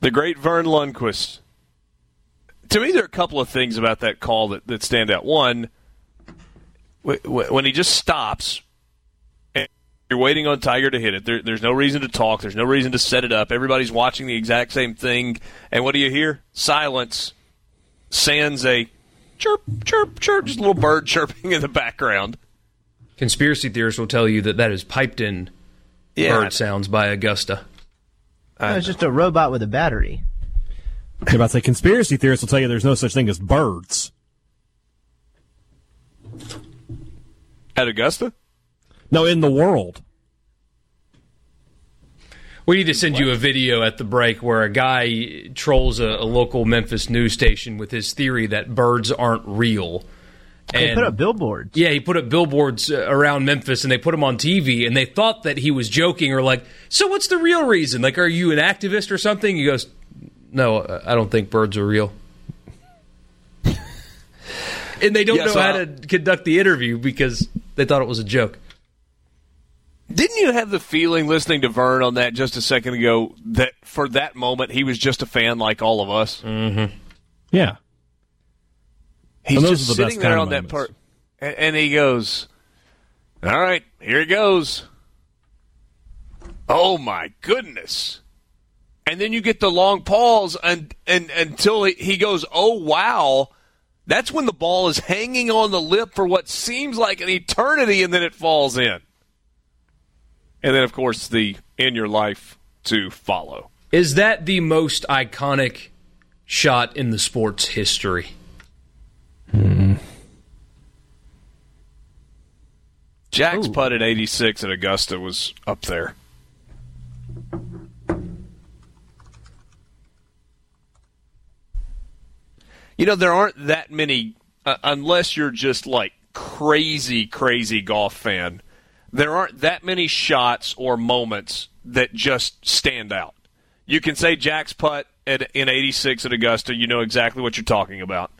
Speaker 2: The great Vern Lundquist. To me, there are a couple of things about that call that, that stand out. One, wh- wh- when he just stops, and you're waiting on Tiger to hit it. There, there's no reason to talk. There's no reason to set it up. Everybody's watching the exact same thing. And what do you hear? Silence. Sans a chirp, chirp, chirp. Just a little bird (laughs) chirping in the background.
Speaker 3: Conspiracy theorists will tell you that that is piped in
Speaker 2: Yeah.
Speaker 3: bird sounds by Augusta.
Speaker 4: No, it's just a robot with a battery.
Speaker 5: You're about to say conspiracy theorists will tell you there's no such thing as birds.
Speaker 2: At Augusta?
Speaker 5: No, in the world.
Speaker 3: We need to send you a video at the break where a guy trolls a, a local Memphis news station with his theory that birds aren't real.
Speaker 4: They put up billboards.
Speaker 3: Yeah, he put up billboards uh, around Memphis and they put him on TV and they thought that he was joking or like, so what's the real reason? Like, are you an activist or something? He goes, no, I don't think birds are real. (laughs) and they don't
Speaker 2: Yeah,
Speaker 3: know
Speaker 2: so
Speaker 3: how
Speaker 2: I'll-
Speaker 3: to conduct the interview because they thought it was a joke.
Speaker 2: Didn't you have the feeling listening to Vern on that just a second ago that for that moment he was just a fan like all of us?
Speaker 3: Mm-hmm.
Speaker 5: Yeah.
Speaker 2: He's just
Speaker 5: the
Speaker 2: sitting there on that part, and, and he goes, "All right, here it goes." Oh my goodness! And then you get the long pause, and and until he, he goes, "Oh wow!" That's when the ball is hanging on the lip for what seems like an eternity, and then it falls in. And then, of course, the in your life to follow.
Speaker 3: Is that the most iconic shot in the sport's history?
Speaker 2: Jack's putt at 86 at Augusta was up there. You know, there aren't that many, uh, unless you're just like crazy, crazy golf fan, there aren't that many shots or moments that just stand out. You can say Jack's putt at, in 86 at Augusta, you know exactly what you're talking about.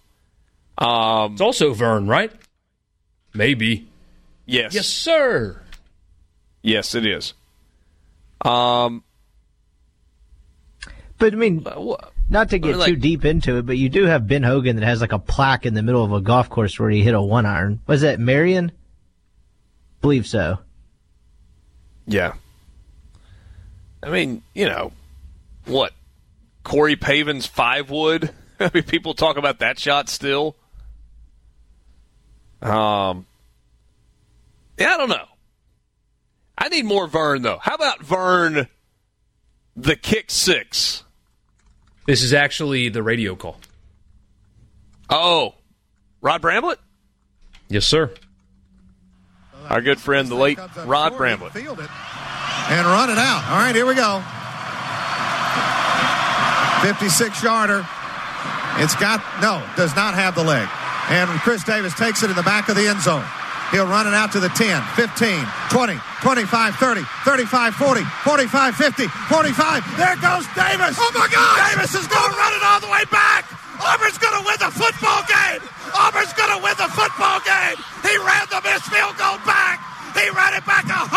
Speaker 2: Um,
Speaker 3: it's also Vern, right? Maybe.
Speaker 2: Yes.
Speaker 3: Yes, sir.
Speaker 2: Yes, it is. Um,
Speaker 4: But I mean, not to get
Speaker 2: like-
Speaker 4: too deep into it, but you do have Ben Hogan that has like a plaque in the middle of a golf course where he hit a one iron. Was that Merion? Believe so.
Speaker 2: Yeah. I mean, you know, what? Corey Pavin's five wood? (laughs) I mean, people talk about that shot still. Um, yeah, I don't know. I need more Vern, though. How about Vern, the kick six?
Speaker 3: This is actually the radio call.
Speaker 2: Oh, Rod Bramblett?
Speaker 3: Yes, sir.
Speaker 2: Our good friend, the late Rod Bramblett.
Speaker 14: Field it and run it out. All right, here we go. 56 yarder. It's got, no, does not have the leg. And Chris Davis takes it in the back of the end zone. He'll run it out to the 10, 15, 20, 25, 30, 35, 40, 45, 50, 45. There goes Davis. Oh my God! Davis is going to run it all the way back. Auburn's going to win the football game. Auburn's going to win the football game. He ran the missed field goal back. He ran it back 109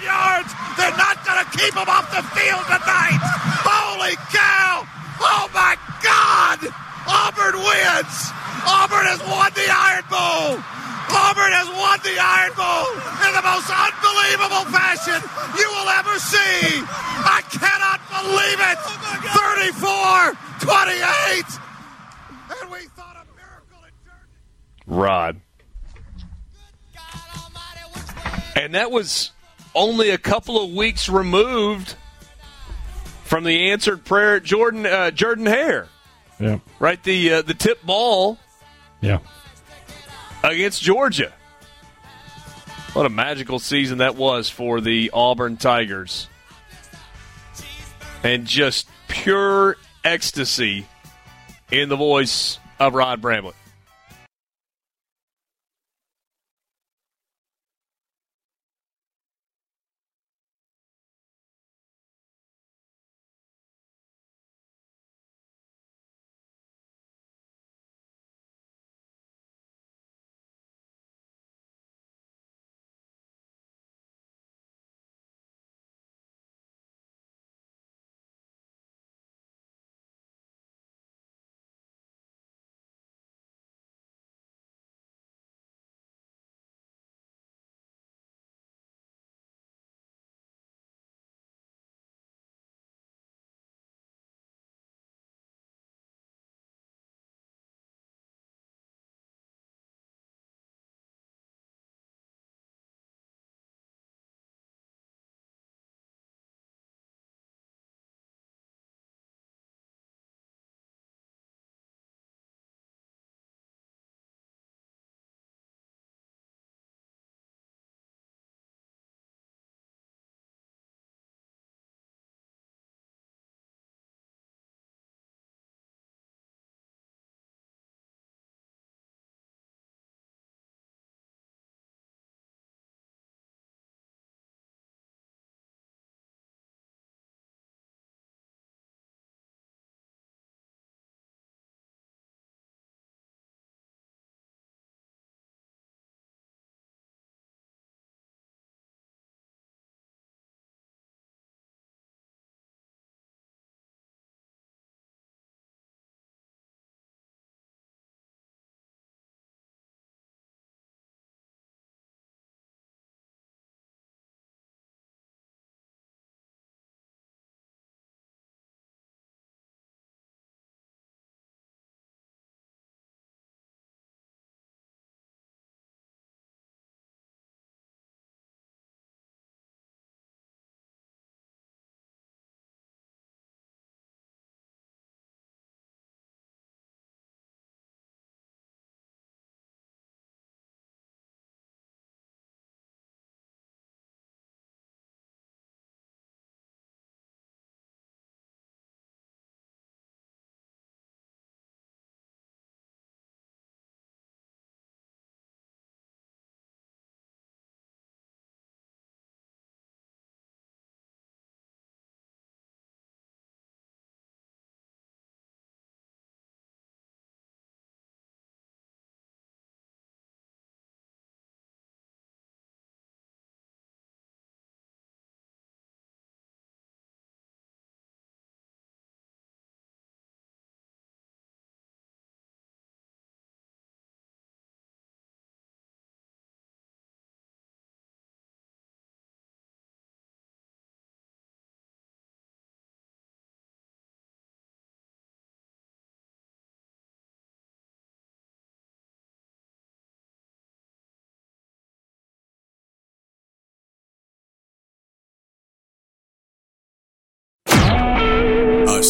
Speaker 14: yards. They're not going to keep him off the field tonight. Holy cow! Oh my God! Auburn wins. Auburn has won the Iron Bowl. Auburn has won the Iron Bowl in the most unbelievable fashion you will ever see. I cannot believe it. 34 28. And we thought a miracle had turned.
Speaker 2: Rod. And that was only a couple of weeks removed from the answered prayer at Jordan uh, Jordan Hare.
Speaker 5: Yeah.
Speaker 2: Right, the uh, the tip ball
Speaker 5: Yeah.
Speaker 2: against Georgia. What a magical season that was for the Auburn Tigers. And just pure ecstasy in the voice of Rod Bramblett.